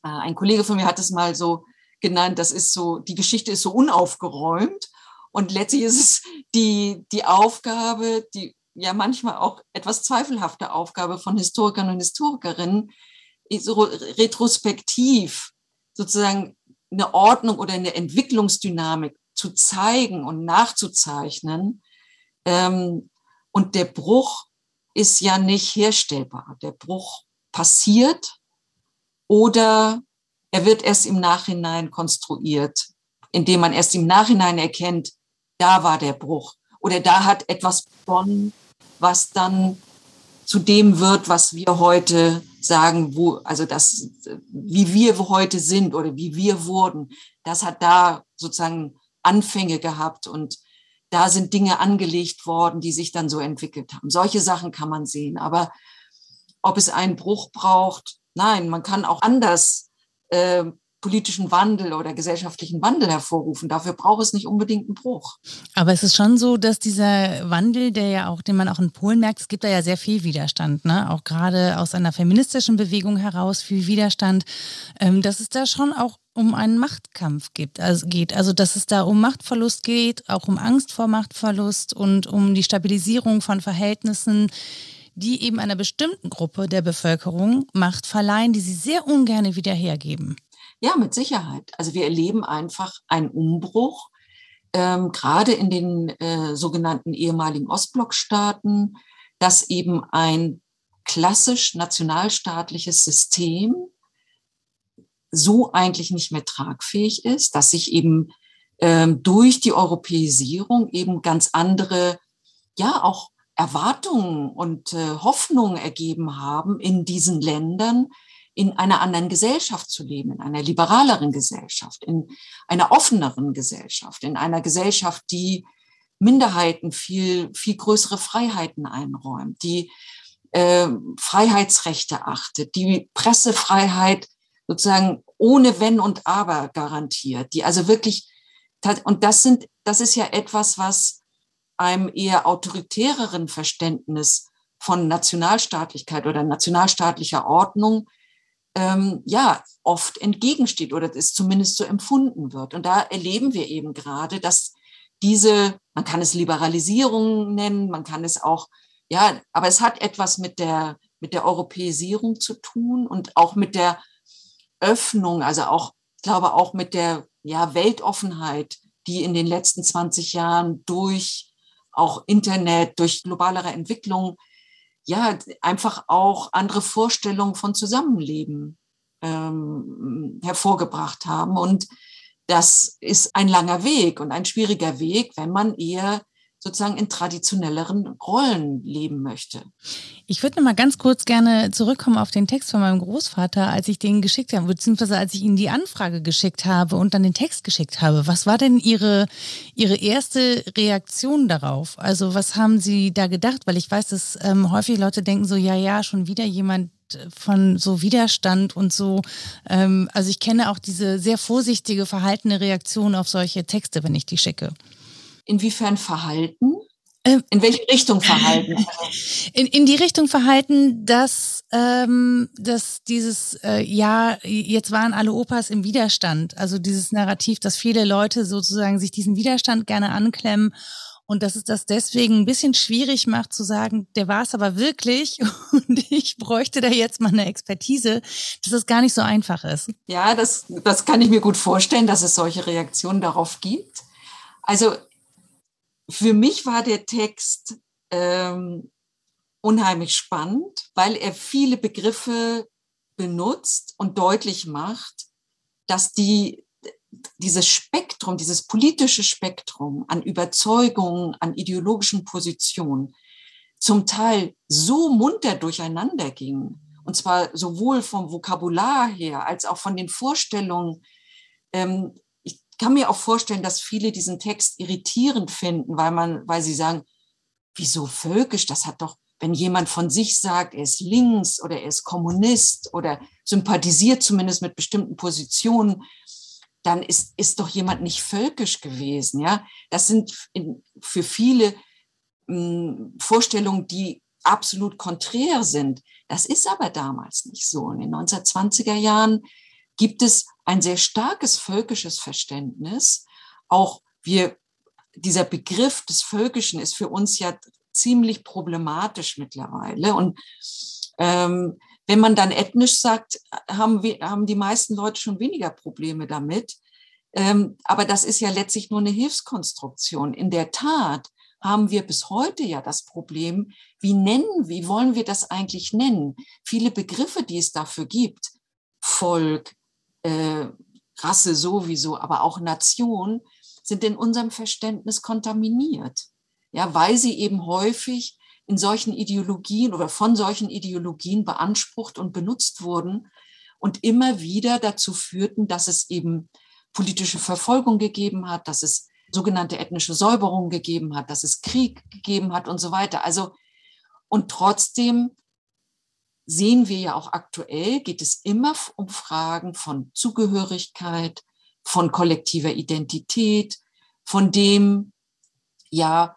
ein Kollege von mir hat es mal so genannt, das ist so, die Geschichte ist so unaufgeräumt. Und letztlich ist es die, die Aufgabe, die ja manchmal auch etwas zweifelhafte Aufgabe von Historikern und Historikerinnen, so retrospektiv sozusagen eine Ordnung oder eine Entwicklungsdynamik zu zeigen und nachzuzeichnen. Ähm, und der Bruch ist ja nicht herstellbar. Der Bruch passiert oder er wird erst im Nachhinein konstruiert, indem man erst im Nachhinein erkennt, da war der Bruch oder da hat etwas begonnen, was dann zu dem wird, was wir heute sagen, wo, also das, wie wir heute sind oder wie wir wurden, das hat da sozusagen Anfänge gehabt und da sind Dinge angelegt worden, die sich dann so entwickelt haben. Solche Sachen kann man sehen. Aber ob es einen Bruch braucht, nein, man kann auch anders äh, politischen Wandel oder gesellschaftlichen Wandel hervorrufen. Dafür braucht es nicht unbedingt einen Bruch. Aber es ist schon so, dass dieser Wandel, der ja auch, den man auch in Polen merkt, es gibt da ja sehr viel Widerstand, ne? auch gerade aus einer feministischen Bewegung heraus viel Widerstand, ähm, dass es da schon auch um einen Machtkampf gibt, also geht. Also dass es da um Machtverlust geht, auch um Angst vor Machtverlust und um die Stabilisierung von Verhältnissen, die eben einer bestimmten Gruppe der Bevölkerung Macht verleihen, die sie sehr ungern wieder hergeben. Ja, mit Sicherheit. Also wir erleben einfach einen Umbruch, ähm, gerade in den äh, sogenannten ehemaligen Ostblockstaaten, dass eben ein klassisch nationalstaatliches System so eigentlich nicht mehr tragfähig ist, dass sich eben ähm, durch die Europäisierung eben ganz andere, ja auch Erwartungen und äh, Hoffnungen ergeben haben in diesen Ländern, in einer anderen Gesellschaft zu leben, in einer liberaleren Gesellschaft, in einer offeneren Gesellschaft, in einer Gesellschaft, die Minderheiten viel, viel größere Freiheiten einräumt, die äh, Freiheitsrechte achtet, die Pressefreiheit sozusagen ohne Wenn und Aber garantiert, die also wirklich, und das sind, das ist ja etwas, was einem eher autoritäreren Verständnis von Nationalstaatlichkeit oder nationalstaatlicher Ordnung ähm, ja oft entgegensteht oder es zumindest so empfunden wird. Und da erleben wir eben gerade, dass diese, man kann es Liberalisierung nennen, man kann es auch, ja, aber es hat etwas mit der, mit der Europäisierung zu tun und auch mit der Öffnung, also auch, ich glaube auch mit der ja, Weltoffenheit, die in den letzten 20 Jahren durch auch Internet, durch globalere Entwicklung ja, einfach auch andere Vorstellungen von Zusammenleben ähm, hervorgebracht haben. Und das ist ein langer Weg und ein schwieriger Weg, wenn man eher sozusagen in traditionelleren Rollen leben möchte. Ich würde noch mal ganz kurz gerne zurückkommen auf den Text von meinem Großvater, als ich den geschickt habe, beziehungsweise als ich Ihnen die Anfrage geschickt habe und dann den Text geschickt habe. Was war denn Ihre, Ihre erste Reaktion darauf? Also was haben Sie da gedacht? Weil ich weiß, dass ähm, häufig Leute denken so, ja, ja, schon wieder jemand von so Widerstand und so. Ähm, also ich kenne auch diese sehr vorsichtige, verhaltene Reaktion auf solche Texte, wenn ich die schicke. Inwiefern Verhalten? Ähm, in welche Richtung verhalten? In, in die Richtung verhalten, dass, ähm, dass dieses, äh, ja, jetzt waren alle Opas im Widerstand. Also dieses Narrativ, dass viele Leute sozusagen sich diesen Widerstand gerne anklemmen und dass es das deswegen ein bisschen schwierig macht zu sagen, der war es aber wirklich und ich bräuchte da jetzt mal eine Expertise, dass es gar nicht so einfach ist. Ja, das, das kann ich mir gut vorstellen, dass es solche Reaktionen darauf gibt. Also für mich war der Text ähm, unheimlich spannend, weil er viele Begriffe benutzt und deutlich macht, dass die, dieses Spektrum, dieses politische Spektrum an Überzeugungen, an ideologischen Positionen zum Teil so munter durcheinander ging. Und zwar sowohl vom Vokabular her als auch von den Vorstellungen, ähm, kann mir auch vorstellen, dass viele diesen Text irritierend finden, weil man, weil sie sagen, wieso völkisch? Das hat doch, wenn jemand von sich sagt, er ist links oder er ist Kommunist oder sympathisiert zumindest mit bestimmten Positionen, dann ist, ist doch jemand nicht völkisch gewesen. Ja, das sind in, für viele mh, hm, Vorstellungen, die absolut konträr sind. Das ist aber damals nicht so. In den 1920er Jahren gibt es ein sehr starkes völkisches Verständnis. Auch wir, dieser Begriff des Völkischen ist für uns ja ziemlich problematisch mittlerweile. Und ähm, wenn man dann ethnisch sagt, haben, wir, haben die meisten Leute schon weniger Probleme damit. Ähm, aber das ist ja letztlich nur eine Hilfskonstruktion. In der Tat haben wir bis heute ja das Problem, wie nennen, wie wollen wir das eigentlich nennen? Viele Begriffe, die es dafür gibt, Volk, äh, Rasse sowieso, aber auch Nation, sind in unserem Verständnis kontaminiert. Ja, weil sie eben häufig in solchen Ideologien oder von solchen Ideologien beansprucht und benutzt wurden und immer wieder dazu führten, dass es eben politische Verfolgung gegeben hat, dass es sogenannte ethnische Säuberung gegeben hat, dass es Krieg gegeben hat und so weiter. Also, und trotzdem sehen wir ja auch aktuell, geht es immer um Fragen von Zugehörigkeit, von kollektiver Identität, von dem, ja,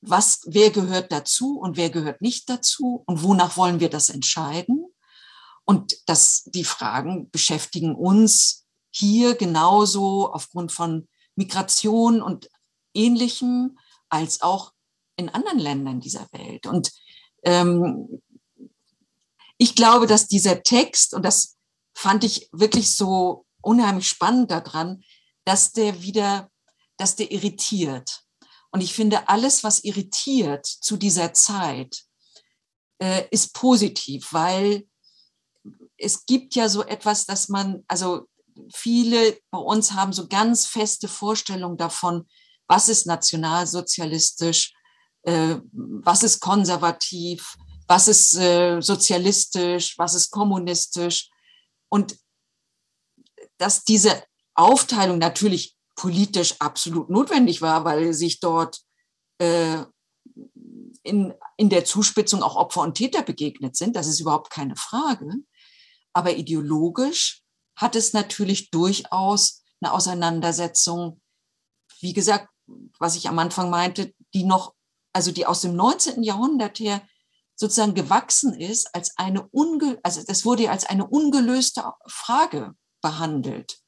was, wer gehört dazu und wer gehört nicht dazu und wonach wollen wir das entscheiden? Und das, die Fragen beschäftigen uns hier genauso aufgrund von Migration und Ähnlichem als auch in anderen Ländern dieser Welt. Und ähm, ich glaube, dass dieser Text, und das fand ich wirklich so unheimlich spannend daran, dass der wieder, dass der irritiert. Und ich finde, alles, was irritiert zu dieser Zeit, äh, ist positiv, weil es gibt ja so etwas, dass man, also viele bei uns haben so ganz feste Vorstellungen davon, was ist nationalsozialistisch, äh, was ist konservativ, was ist äh, sozialistisch, was ist kommunistisch. Und dass diese Aufteilung natürlich politisch absolut notwendig war, weil sich dort äh, in, in der Zuspitzung auch Opfer und Täter begegnet sind, das ist überhaupt keine Frage. Aber ideologisch hat es natürlich durchaus eine Auseinandersetzung, wie gesagt, was ich am Anfang meinte, die noch, also die aus dem 19. Jahrhundert her sozusagen gewachsen ist als eine unge also das wurde als eine ungelöste Frage behandelt.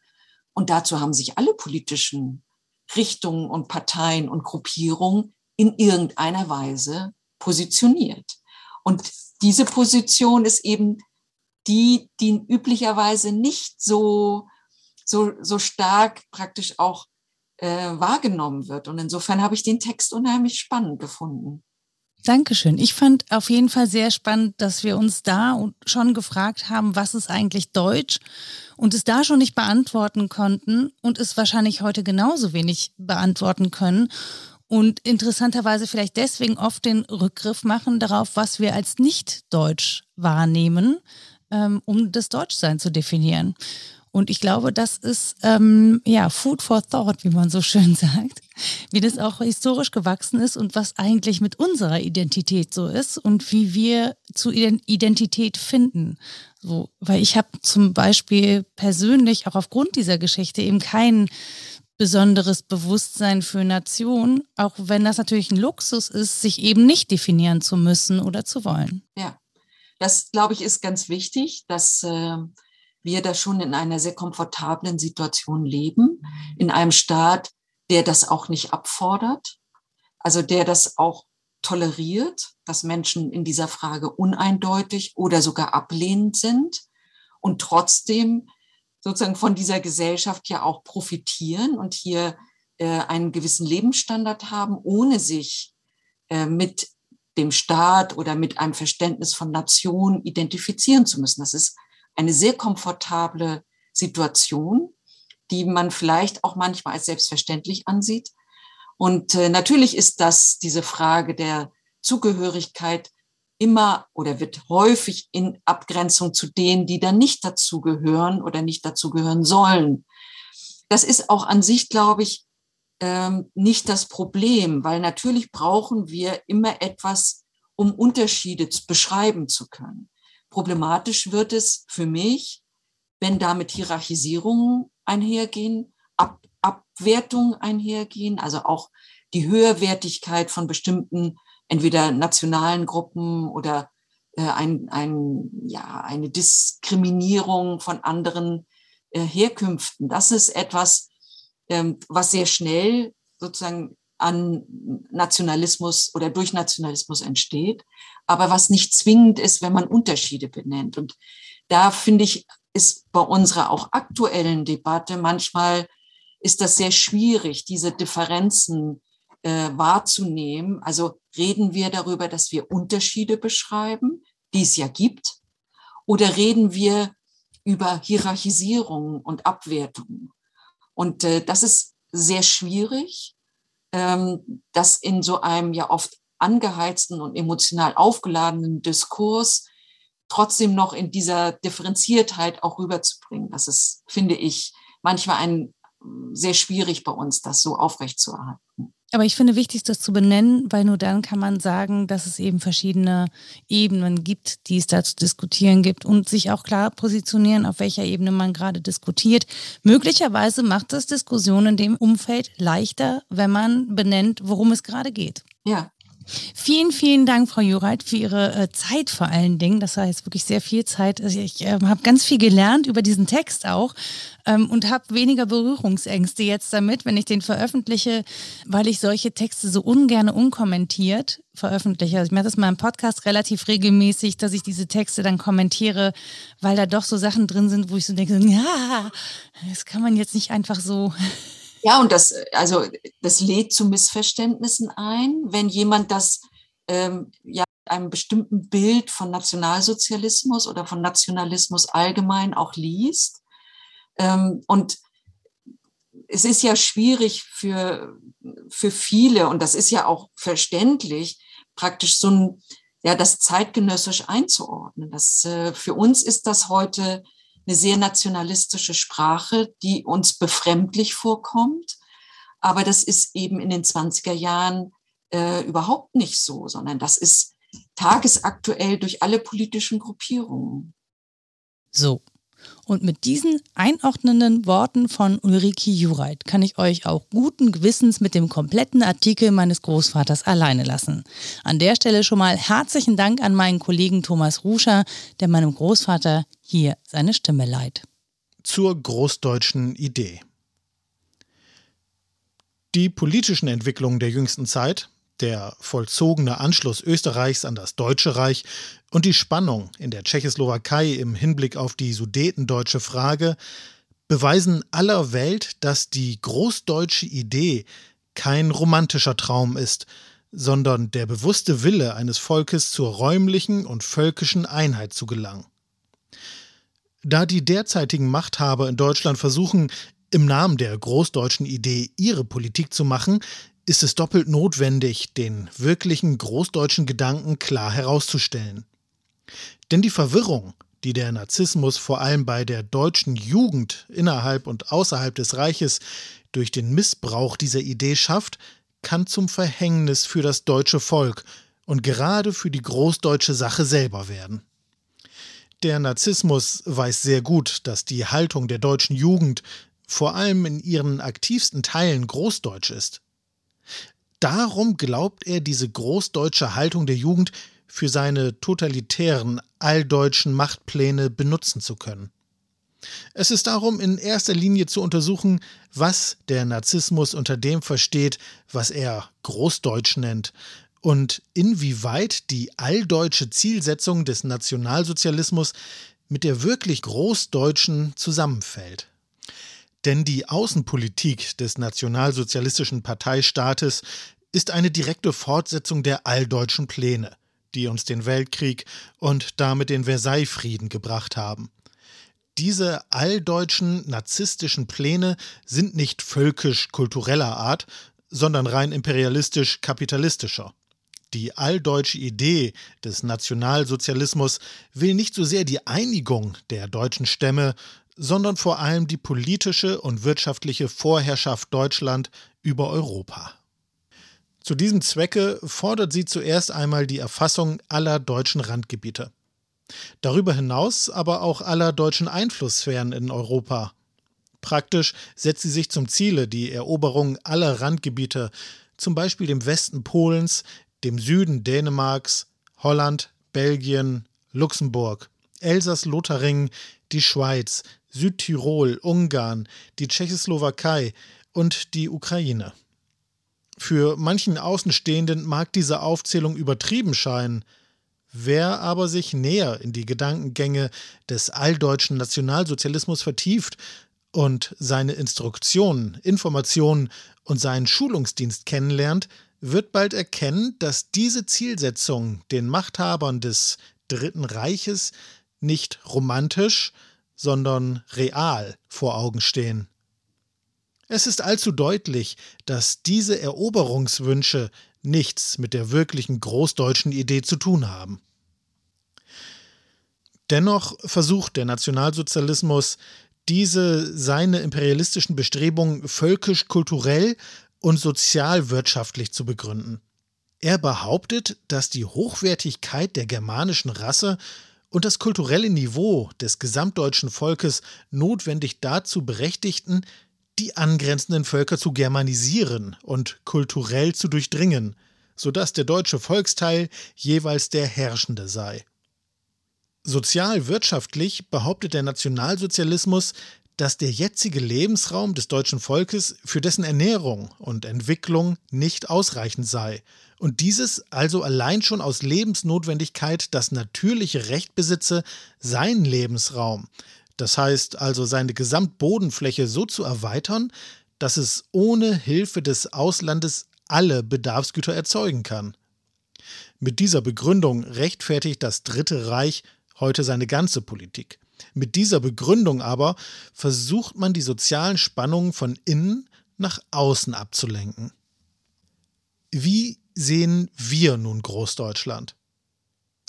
Und dazu haben sich alle politischen Richtungen und Parteien und Gruppierungen in irgendeiner Weise positioniert. Und diese Position ist eben die, die üblicherweise nicht so, so, so stark praktisch auch äh, wahrgenommen wird. Und insofern habe ich den Text unheimlich spannend gefunden. Dankeschön. Ich fand auf jeden Fall sehr spannend, dass wir uns da schon gefragt haben, was ist eigentlich Deutsch und es da schon nicht beantworten konnten und es wahrscheinlich heute genauso wenig beantworten können. und interessanterweise vielleicht deswegen oft den Rückgriff machen darauf, was wir als nicht deutsch wahrnehmen, ähm, um das Deutschsein zu definieren. Und ich glaube, das ist ähm, ja Food for Thought, wie man so schön sagt, wie das auch historisch gewachsen ist und was eigentlich mit unserer Identität so ist und wie wir zu Identität finden. So, weil ich habe zum Beispiel persönlich auch aufgrund dieser Geschichte eben kein besonderes Bewusstsein für Nation, auch wenn das natürlich ein Luxus ist, sich eben nicht definieren zu müssen oder zu wollen. Ja, das glaube ich ist ganz wichtig, dass äh wir da schon in einer sehr komfortablen Situation leben, in einem Staat, der das auch nicht abfordert, also der das auch toleriert, dass Menschen in dieser Frage uneindeutig oder sogar ablehnend sind und trotzdem sozusagen von dieser Gesellschaft ja auch profitieren und hier äh, einen gewissen Lebensstandard haben, ohne sich äh, mit dem Staat oder mit einem Verständnis von Nation identifizieren zu müssen. Das ist eine sehr komfortable Situation, die man vielleicht auch manchmal als selbstverständlich ansieht. Und äh, natürlich ist das diese Frage der Zugehörigkeit immer oder wird häufig in Abgrenzung zu denen, die dann nicht dazugehören oder nicht dazugehören sollen. Das ist auch an sich, glaube ich, ähm, nicht das Problem, weil natürlich brauchen wir immer etwas, um Unterschiede beschreiben zu können. Problematisch wird es für mich, wenn damit Hierarchisierungen einhergehen, Ab Abwertungen einhergehen, also auch die Höherwertigkeit von bestimmten entweder nationalen Gruppen oder äh, ein, ein, ja, eine Diskriminierung von anderen äh, Herkünften. Das ist etwas, ähm, was sehr schnell sozusagen an Nationalismus oder durch Nationalismus entsteht aber was nicht zwingend ist, wenn man Unterschiede benennt. Und da finde ich, ist bei unserer auch aktuellen Debatte manchmal ist das sehr schwierig, diese Differenzen äh, wahrzunehmen. Also reden wir darüber, dass wir Unterschiede beschreiben, die es ja gibt, oder reden wir über Hierarchisierung und Abwertung? Und äh, das ist sehr schwierig, ähm, das in so einem ja oft angeheizten und emotional aufgeladenen Diskurs trotzdem noch in dieser Differenziertheit auch rüberzubringen. Das ist, finde ich, manchmal ein sehr schwierig bei uns, das so aufrechtzuerhalten. Aber ich finde wichtig, das zu benennen, weil nur dann kann man sagen, dass es eben verschiedene Ebenen gibt, die es da zu diskutieren gibt und sich auch klar positionieren, auf welcher Ebene man gerade diskutiert. Möglicherweise macht das Diskussionen in dem Umfeld leichter, wenn man benennt, worum es gerade geht. Ja, Vielen, vielen Dank, Frau Jureit, für Ihre äh, Zeit vor allen Dingen. Das war jetzt wirklich sehr viel Zeit. Also ich äh, habe ganz viel gelernt über diesen Text auch ähm, und habe weniger Berührungsängste jetzt damit, wenn ich den veröffentliche, weil ich solche Texte so ungern unkommentiert veröffentliche. Also ich mache das mal im Podcast relativ regelmäßig, dass ich diese Texte dann kommentiere, weil da doch so Sachen drin sind, wo ich so denke, ja, das kann man jetzt nicht einfach so ja, und das, also, das lädt zu Missverständnissen ein, wenn jemand das ähm, ja einem bestimmten Bild von Nationalsozialismus oder von Nationalismus allgemein auch liest. Ähm, und es ist ja schwierig für, für viele, und das ist ja auch verständlich, praktisch so ein, ja, das zeitgenössisch einzuordnen. Das, äh, für uns ist das heute eine sehr nationalistische Sprache, die uns befremdlich vorkommt. Aber das ist eben in den 20er Jahren äh, überhaupt nicht so, sondern das ist tagesaktuell durch alle politischen Gruppierungen. So, und mit diesen einordnenden Worten von Ulrike Jureit kann ich euch auch guten Gewissens mit dem kompletten Artikel meines Großvaters alleine lassen. An der Stelle schon mal herzlichen Dank an meinen Kollegen Thomas Ruscher, der meinem Großvater hier seine Stimme leiht. Zur großdeutschen Idee. Die politischen Entwicklungen der jüngsten Zeit der vollzogene Anschluss Österreichs an das Deutsche Reich und die Spannung in der Tschechoslowakei im Hinblick auf die sudetendeutsche Frage beweisen aller Welt, dass die großdeutsche Idee kein romantischer Traum ist, sondern der bewusste Wille eines Volkes zur räumlichen und völkischen Einheit zu gelangen. Da die derzeitigen Machthaber in Deutschland versuchen, im Namen der großdeutschen Idee ihre Politik zu machen, ist es doppelt notwendig, den wirklichen großdeutschen Gedanken klar herauszustellen. Denn die Verwirrung, die der Narzissmus vor allem bei der deutschen Jugend innerhalb und außerhalb des Reiches durch den Missbrauch dieser Idee schafft, kann zum Verhängnis für das deutsche Volk und gerade für die großdeutsche Sache selber werden. Der Narzissmus weiß sehr gut, dass die Haltung der deutschen Jugend vor allem in ihren aktivsten Teilen großdeutsch ist. Darum glaubt er diese großdeutsche Haltung der Jugend für seine totalitären, alldeutschen Machtpläne benutzen zu können. Es ist darum in erster Linie zu untersuchen, was der Narzissmus unter dem versteht, was er Großdeutsch nennt, und inwieweit die alldeutsche Zielsetzung des Nationalsozialismus mit der wirklich Großdeutschen zusammenfällt. Denn die Außenpolitik des nationalsozialistischen Parteistaates ist eine direkte Fortsetzung der alldeutschen Pläne, die uns den Weltkrieg und damit den Versailles-Frieden gebracht haben. Diese alldeutschen narzisstischen Pläne sind nicht völkisch-kultureller Art, sondern rein imperialistisch-kapitalistischer. Die alldeutsche Idee des Nationalsozialismus will nicht so sehr die Einigung der deutschen Stämme, sondern vor allem die politische und wirtschaftliche Vorherrschaft Deutschland über Europa. Zu diesem Zwecke fordert sie zuerst einmal die Erfassung aller deutschen Randgebiete. Darüber hinaus aber auch aller deutschen Einflusssphären in Europa. Praktisch setzt sie sich zum Ziele die Eroberung aller Randgebiete, zum Beispiel dem Westen Polens, dem Süden Dänemarks, Holland, Belgien, Luxemburg, Elsass-Lothringen, die Schweiz, Südtirol, Ungarn, die Tschechoslowakei und die Ukraine. Für manchen Außenstehenden mag diese Aufzählung übertrieben scheinen, Wer aber sich näher in die Gedankengänge des alldeutschen Nationalsozialismus vertieft und seine Instruktionen, Informationen und seinen Schulungsdienst kennenlernt, wird bald erkennen, dass diese Zielsetzungen den Machthabern des Dritten Reiches nicht romantisch, sondern real vor Augen stehen. Es ist allzu deutlich, dass diese Eroberungswünsche nichts mit der wirklichen großdeutschen Idee zu tun haben. Dennoch versucht der Nationalsozialismus, diese seine imperialistischen Bestrebungen völkisch-kulturell und sozialwirtschaftlich zu begründen. Er behauptet, dass die Hochwertigkeit der germanischen Rasse und das kulturelle Niveau des gesamtdeutschen Volkes notwendig dazu berechtigten, die angrenzenden Völker zu germanisieren und kulturell zu durchdringen, sodass der deutsche Volksteil jeweils der herrschende sei. Sozialwirtschaftlich behauptet der Nationalsozialismus, dass der jetzige Lebensraum des deutschen Volkes für dessen Ernährung und Entwicklung nicht ausreichend sei und dieses also allein schon aus Lebensnotwendigkeit das natürliche Recht besitze, seinen Lebensraum, das heißt also seine Gesamtbodenfläche so zu erweitern, dass es ohne Hilfe des Auslandes alle Bedarfsgüter erzeugen kann. Mit dieser Begründung rechtfertigt das Dritte Reich heute seine ganze Politik. Mit dieser Begründung aber versucht man die sozialen Spannungen von innen nach außen abzulenken. Wie sehen wir nun Großdeutschland?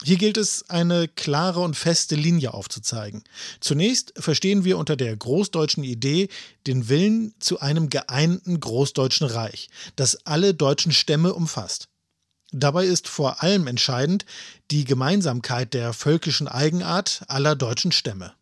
Hier gilt es, eine klare und feste Linie aufzuzeigen. Zunächst verstehen wir unter der großdeutschen Idee den Willen zu einem geeinten großdeutschen Reich, das alle deutschen Stämme umfasst. Dabei ist vor allem entscheidend die Gemeinsamkeit der völkischen Eigenart aller deutschen Stämme.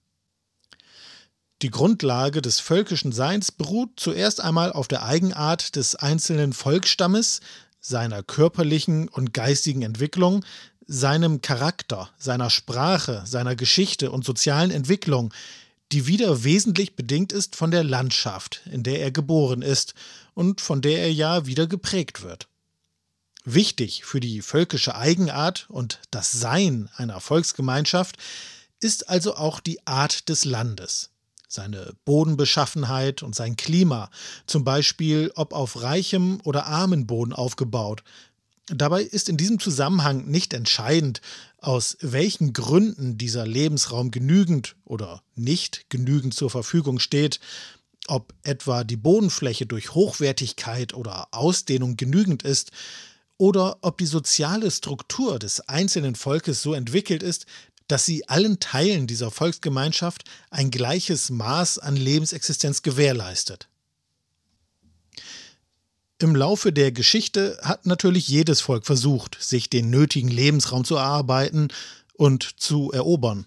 Die Grundlage des völkischen Seins beruht zuerst einmal auf der Eigenart des einzelnen Volksstammes, seiner körperlichen und geistigen Entwicklung, seinem Charakter, seiner Sprache, seiner Geschichte und sozialen Entwicklung, die wieder wesentlich bedingt ist von der Landschaft, in der er geboren ist und von der er ja wieder geprägt wird. Wichtig für die völkische Eigenart und das Sein einer Volksgemeinschaft ist also auch die Art des Landes, seine Bodenbeschaffenheit und sein Klima, zum Beispiel ob auf reichem oder armen Boden aufgebaut. Dabei ist in diesem Zusammenhang nicht entscheidend, aus welchen Gründen dieser Lebensraum genügend oder nicht genügend zur Verfügung steht, Ob etwa die Bodenfläche durch Hochwertigkeit oder Ausdehnung genügend ist, oder ob die soziale Struktur des einzelnen Volkes so entwickelt ist, dass sie allen Teilen dieser Volksgemeinschaft ein gleiches Maß an Lebensexistenz gewährleistet. Im Laufe der Geschichte hat natürlich jedes Volk versucht, sich den nötigen Lebensraum zu erarbeiten und zu erobern.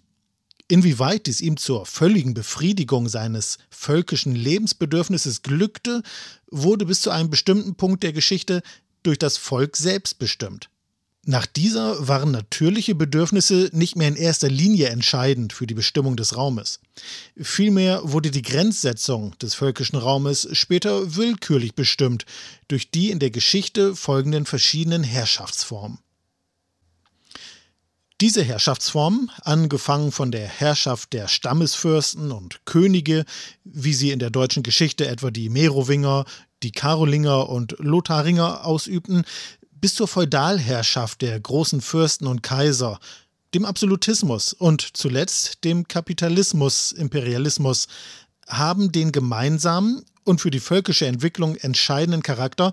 Inwieweit dies ihm zur völligen Befriedigung seines völkischen Lebensbedürfnisses glückte, wurde bis zu einem bestimmten Punkt der Geschichte durch das Volk selbst bestimmt. Nach dieser waren natürliche Bedürfnisse nicht mehr in erster Linie entscheidend für die Bestimmung des Raumes. Vielmehr wurde die Grenzsetzung des völkischen Raumes später willkürlich bestimmt durch die in der Geschichte folgenden verschiedenen Herrschaftsformen. Diese Herrschaftsformen, angefangen von der Herrschaft der Stammesfürsten und Könige, wie sie in der deutschen Geschichte etwa die Merowinger, die Karolinger und Lotharinger ausübten, bis zur Feudalherrschaft der großen Fürsten und Kaiser, dem Absolutismus und zuletzt dem Kapitalismus, Imperialismus, haben den gemeinsamen und für die völkische Entwicklung entscheidenden Charakter,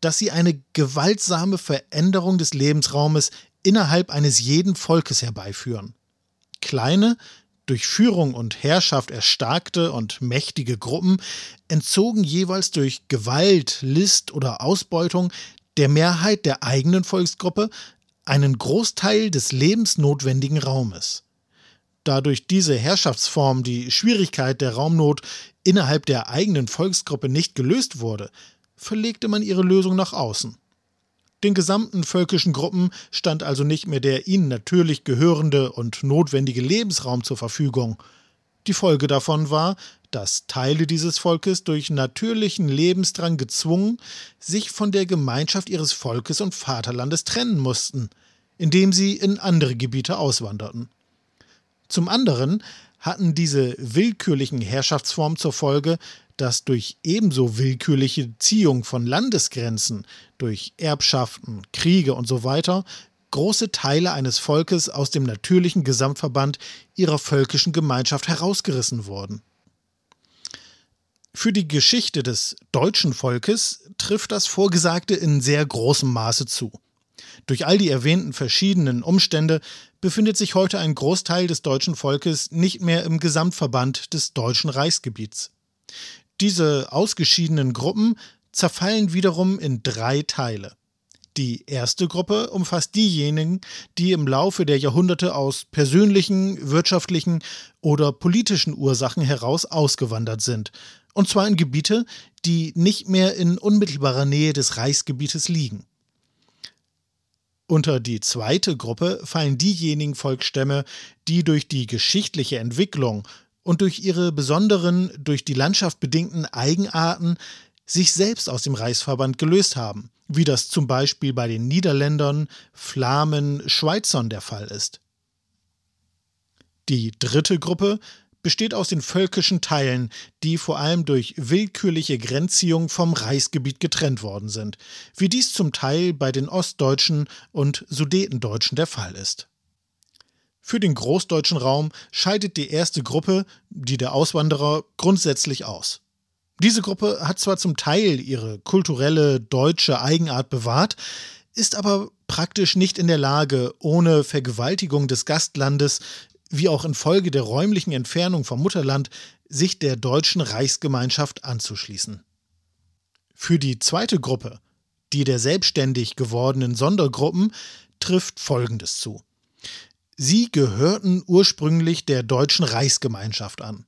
dass sie eine gewaltsame Veränderung des Lebensraumes innerhalb eines jeden Volkes herbeiführen. Kleine, durch Führung und Herrschaft erstarkte und mächtige Gruppen entzogen jeweils durch Gewalt, List oder Ausbeutung der Mehrheit der eigenen Volksgruppe einen Großteil des lebensnotwendigen Raumes. Da durch diese Herrschaftsform die Schwierigkeit der Raumnot innerhalb der eigenen Volksgruppe nicht gelöst wurde, verlegte man ihre Lösung nach außen. Den gesamten völkischen Gruppen stand also nicht mehr der ihnen natürlich gehörende und notwendige Lebensraum zur Verfügung. Die Folge davon war, dass Teile dieses Volkes durch natürlichen Lebensdrang gezwungen, sich von der Gemeinschaft ihres Volkes und Vaterlandes trennen mussten, indem sie in andere Gebiete auswanderten. Zum anderen hatten diese willkürlichen Herrschaftsformen zur Folge, dass durch ebenso willkürliche Ziehung von Landesgrenzen, durch Erbschaften, Kriege usw. So große Teile eines Volkes aus dem natürlichen Gesamtverband ihrer völkischen Gemeinschaft herausgerissen wurden. Für die Geschichte des deutschen Volkes trifft das Vorgesagte in sehr großem Maße zu. Durch all die erwähnten verschiedenen Umstände befindet sich heute ein Großteil des deutschen Volkes nicht mehr im Gesamtverband des deutschen Reichsgebiets. Diese ausgeschiedenen Gruppen zerfallen wiederum in drei Teile. Die erste Gruppe umfasst diejenigen, die im Laufe der Jahrhunderte aus persönlichen, wirtschaftlichen oder politischen Ursachen heraus ausgewandert sind und zwar in Gebiete, die nicht mehr in unmittelbarer Nähe des Reichsgebietes liegen. Unter die zweite Gruppe fallen diejenigen Volksstämme, die durch die geschichtliche Entwicklung und durch ihre besonderen, durch die Landschaft bedingten Eigenarten sich selbst aus dem Reichsverband gelöst haben, wie das zum Beispiel bei den Niederländern, Flamen, Schweizern der Fall ist. Die dritte Gruppe besteht aus den völkischen Teilen, die vor allem durch willkürliche Grenzziehung vom Reichsgebiet getrennt worden sind, wie dies zum Teil bei den Ostdeutschen und Sudetendeutschen der Fall ist. Für den großdeutschen Raum scheidet die erste Gruppe, die der Auswanderer, grundsätzlich aus. Diese Gruppe hat zwar zum Teil ihre kulturelle deutsche Eigenart bewahrt, ist aber praktisch nicht in der Lage, ohne Vergewaltigung des Gastlandes wie auch infolge der räumlichen Entfernung vom Mutterland, sich der deutschen Reichsgemeinschaft anzuschließen. Für die zweite Gruppe, die der selbstständig gewordenen Sondergruppen, trifft Folgendes zu. Sie gehörten ursprünglich der deutschen Reichsgemeinschaft an.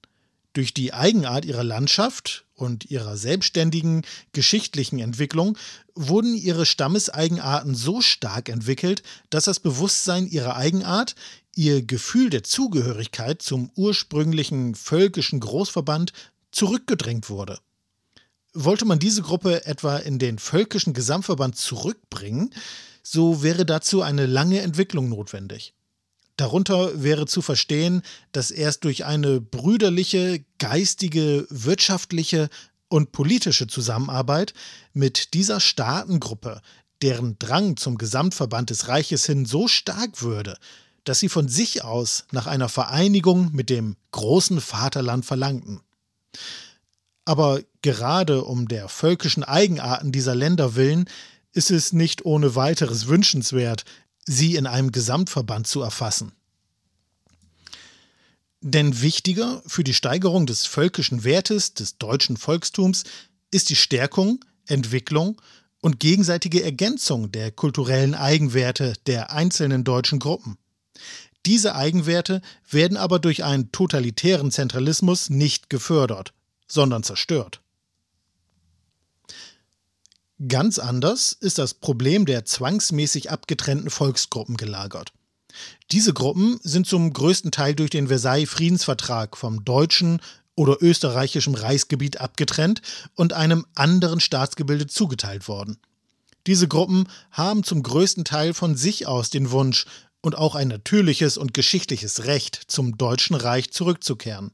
Durch die Eigenart ihrer Landschaft und ihrer selbstständigen geschichtlichen Entwicklung wurden ihre Stammeseigenarten so stark entwickelt, dass das Bewusstsein ihrer Eigenart, ihr Gefühl der Zugehörigkeit zum ursprünglichen völkischen Großverband zurückgedrängt wurde. Wollte man diese Gruppe etwa in den völkischen Gesamtverband zurückbringen, so wäre dazu eine lange Entwicklung notwendig. Darunter wäre zu verstehen, dass erst durch eine brüderliche, geistige, wirtschaftliche und politische Zusammenarbeit mit dieser Staatengruppe, deren Drang zum Gesamtverband des Reiches hin so stark würde, dass sie von sich aus nach einer Vereinigung mit dem großen Vaterland verlangten. Aber gerade um der völkischen Eigenarten dieser Länder willen ist es nicht ohne weiteres wünschenswert, sie in einem Gesamtverband zu erfassen. Denn wichtiger für die Steigerung des völkischen Wertes des deutschen Volkstums ist die Stärkung, Entwicklung und gegenseitige Ergänzung der kulturellen Eigenwerte der einzelnen deutschen Gruppen. Diese Eigenwerte werden aber durch einen totalitären Zentralismus nicht gefördert, sondern zerstört. Ganz anders ist das Problem der zwangsmäßig abgetrennten Volksgruppen gelagert. Diese Gruppen sind zum größten Teil durch den Versailles Friedensvertrag vom deutschen oder österreichischen Reichsgebiet abgetrennt und einem anderen Staatsgebilde zugeteilt worden. Diese Gruppen haben zum größten Teil von sich aus den Wunsch und auch ein natürliches und geschichtliches Recht, zum Deutschen Reich zurückzukehren.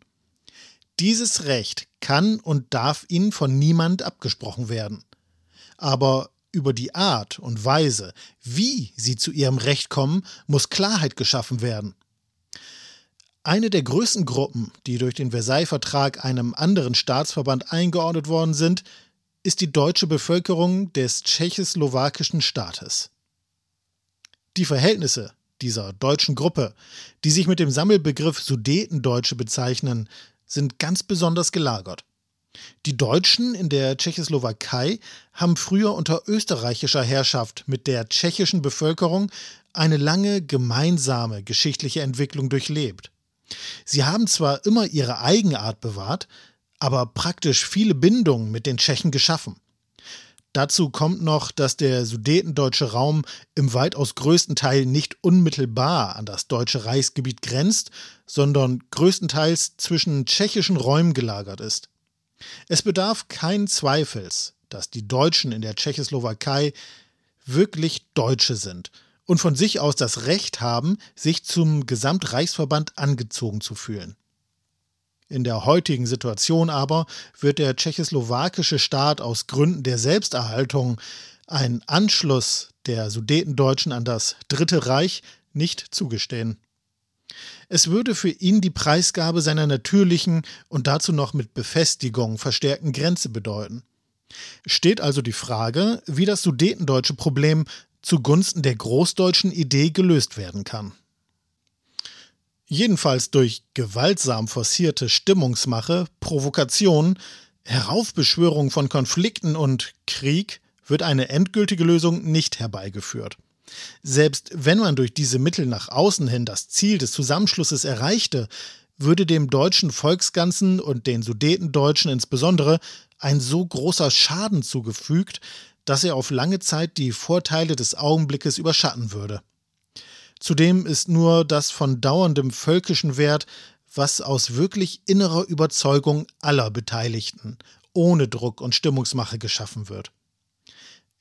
Dieses Recht kann und darf ihnen von niemand abgesprochen werden aber über die Art und Weise, wie sie zu ihrem Recht kommen, muss Klarheit geschaffen werden. Eine der größten Gruppen, die durch den Versailles-Vertrag einem anderen Staatsverband eingeordnet worden sind, ist die deutsche Bevölkerung des tschechoslowakischen Staates. Die Verhältnisse dieser deutschen Gruppe, die sich mit dem Sammelbegriff Sudetendeutsche bezeichnen, sind ganz besonders gelagert. Die Deutschen in der Tschechoslowakei haben früher unter österreichischer Herrschaft mit der tschechischen Bevölkerung eine lange gemeinsame geschichtliche Entwicklung durchlebt. Sie haben zwar immer ihre Eigenart bewahrt, aber praktisch viele Bindungen mit den Tschechen geschaffen. Dazu kommt noch, dass der sudetendeutsche Raum im weitaus größten Teil nicht unmittelbar an das deutsche Reichsgebiet grenzt, sondern größtenteils zwischen tschechischen Räumen gelagert ist. Es bedarf keinen Zweifels, dass die Deutschen in der Tschechoslowakei wirklich Deutsche sind und von sich aus das Recht haben, sich zum Gesamtreichsverband angezogen zu fühlen. In der heutigen Situation aber wird der tschechoslowakische Staat aus Gründen der Selbsterhaltung einen Anschluss der Sudetendeutschen an das Dritte Reich nicht zugestehen. Es würde für ihn die Preisgabe seiner natürlichen und dazu noch mit Befestigung verstärkten Grenze bedeuten. Steht also die Frage, wie das sudetendeutsche Problem zugunsten der großdeutschen Idee gelöst werden kann. Jedenfalls durch gewaltsam forcierte Stimmungsmache, Provokation, Heraufbeschwörung von Konflikten und Krieg wird eine endgültige Lösung nicht herbeigeführt. Selbst wenn man durch diese Mittel nach außen hin das Ziel des Zusammenschlusses erreichte, würde dem deutschen Volksganzen und den Sudetendeutschen insbesondere ein so großer Schaden zugefügt, dass er auf lange Zeit die Vorteile des Augenblickes überschatten würde. Zudem ist nur das von dauerndem völkischen Wert, was aus wirklich innerer Überzeugung aller Beteiligten, ohne Druck und Stimmungsmache geschaffen wird.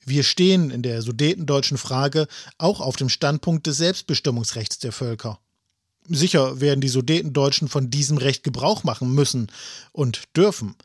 Wir stehen in der sudetendeutschen Frage auch auf dem Standpunkt des Selbstbestimmungsrechts der Völker. Sicher werden die Sudetendeutschen von diesem Recht Gebrauch machen müssen und dürfen.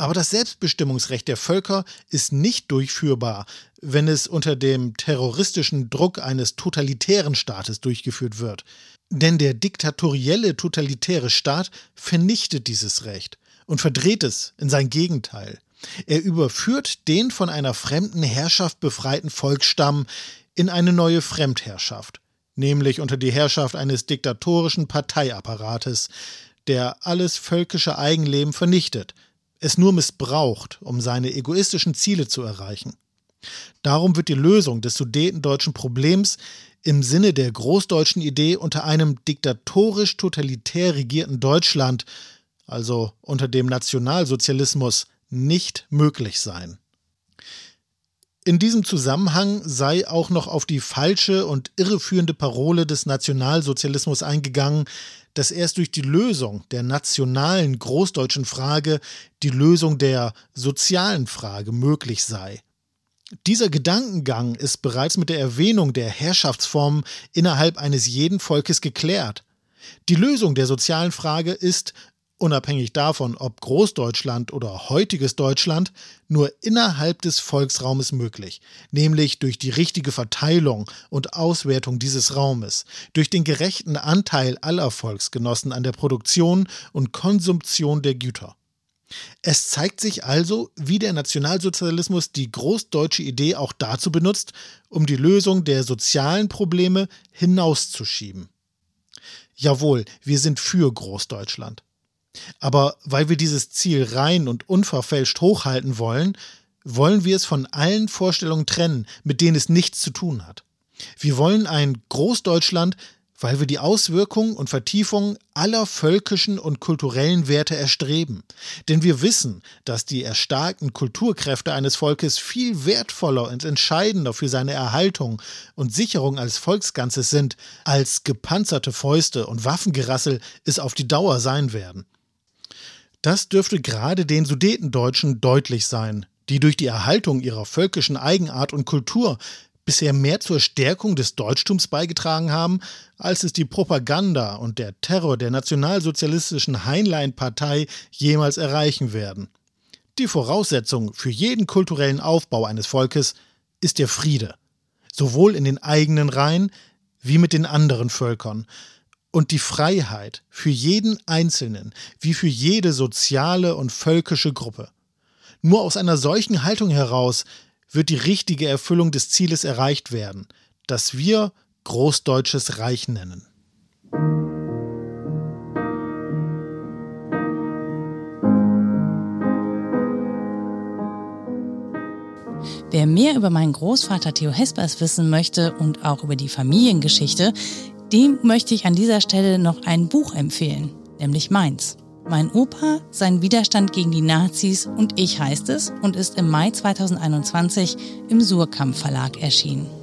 Aber das Selbstbestimmungsrecht der Völker ist nicht durchführbar, wenn es unter dem terroristischen Druck eines totalitären Staates durchgeführt wird. Denn der diktatorielle totalitäre Staat vernichtet dieses Recht und verdreht es in sein Gegenteil. Er überführt den von einer fremden Herrschaft befreiten Volksstamm in eine neue Fremdherrschaft, nämlich unter die Herrschaft eines diktatorischen Parteiapparates, der alles völkische Eigenleben vernichtet, es nur missbraucht, um seine egoistischen Ziele zu erreichen. Darum wird die Lösung des sudetendeutschen Problems im Sinne der großdeutschen Idee unter einem diktatorisch totalitär regierten Deutschland, also unter dem Nationalsozialismus, nicht möglich sein. In diesem Zusammenhang sei auch noch auf die falsche und irreführende Parole des Nationalsozialismus eingegangen, dass erst durch die Lösung der nationalen großdeutschen Frage die Lösung der sozialen Frage möglich sei. Dieser Gedankengang ist bereits mit der Erwähnung der Herrschaftsformen innerhalb eines jeden Volkes geklärt. Die Lösung der sozialen Frage ist unabhängig davon, ob Großdeutschland oder heutiges Deutschland, nur innerhalb des Volksraumes möglich, nämlich durch die richtige Verteilung und Auswertung dieses Raumes, durch den gerechten Anteil aller Volksgenossen an der Produktion und Konsumption der Güter. Es zeigt sich also, wie der Nationalsozialismus die großdeutsche Idee auch dazu benutzt, um die Lösung der sozialen Probleme hinauszuschieben. Jawohl, wir sind für Großdeutschland. Aber weil wir dieses Ziel rein und unverfälscht hochhalten wollen, wollen wir es von allen Vorstellungen trennen, mit denen es nichts zu tun hat. Wir wollen ein Großdeutschland, weil wir die Auswirkungen und Vertiefung aller völkischen und kulturellen Werte erstreben. Denn wir wissen, dass die erstarkten Kulturkräfte eines Volkes viel wertvoller und entscheidender für seine Erhaltung und Sicherung als Volksganzes sind, als gepanzerte Fäuste und Waffengerassel es auf die Dauer sein werden. Das dürfte gerade den Sudetendeutschen deutlich sein, die durch die Erhaltung ihrer völkischen Eigenart und Kultur bisher mehr zur Stärkung des Deutschtums beigetragen haben, als es die Propaganda und der Terror der nationalsozialistischen Heinlein-Partei jemals erreichen werden. Die Voraussetzung für jeden kulturellen Aufbau eines Volkes ist der Friede, sowohl in den eigenen Reihen wie mit den anderen Völkern, und die Freiheit für jeden Einzelnen wie für jede soziale und völkische Gruppe. Nur aus einer solchen Haltung heraus wird die richtige Erfüllung des Zieles erreicht werden, das wir Großdeutsches Reich nennen. Wer mehr über meinen Großvater Theo Hespers wissen möchte und auch über die Familiengeschichte, dem möchte ich an dieser Stelle noch ein Buch empfehlen, nämlich meins. Mein Opa, sein Widerstand gegen die Nazis und ich heißt es und ist im Mai 2021 im Surkamp Verlag erschienen.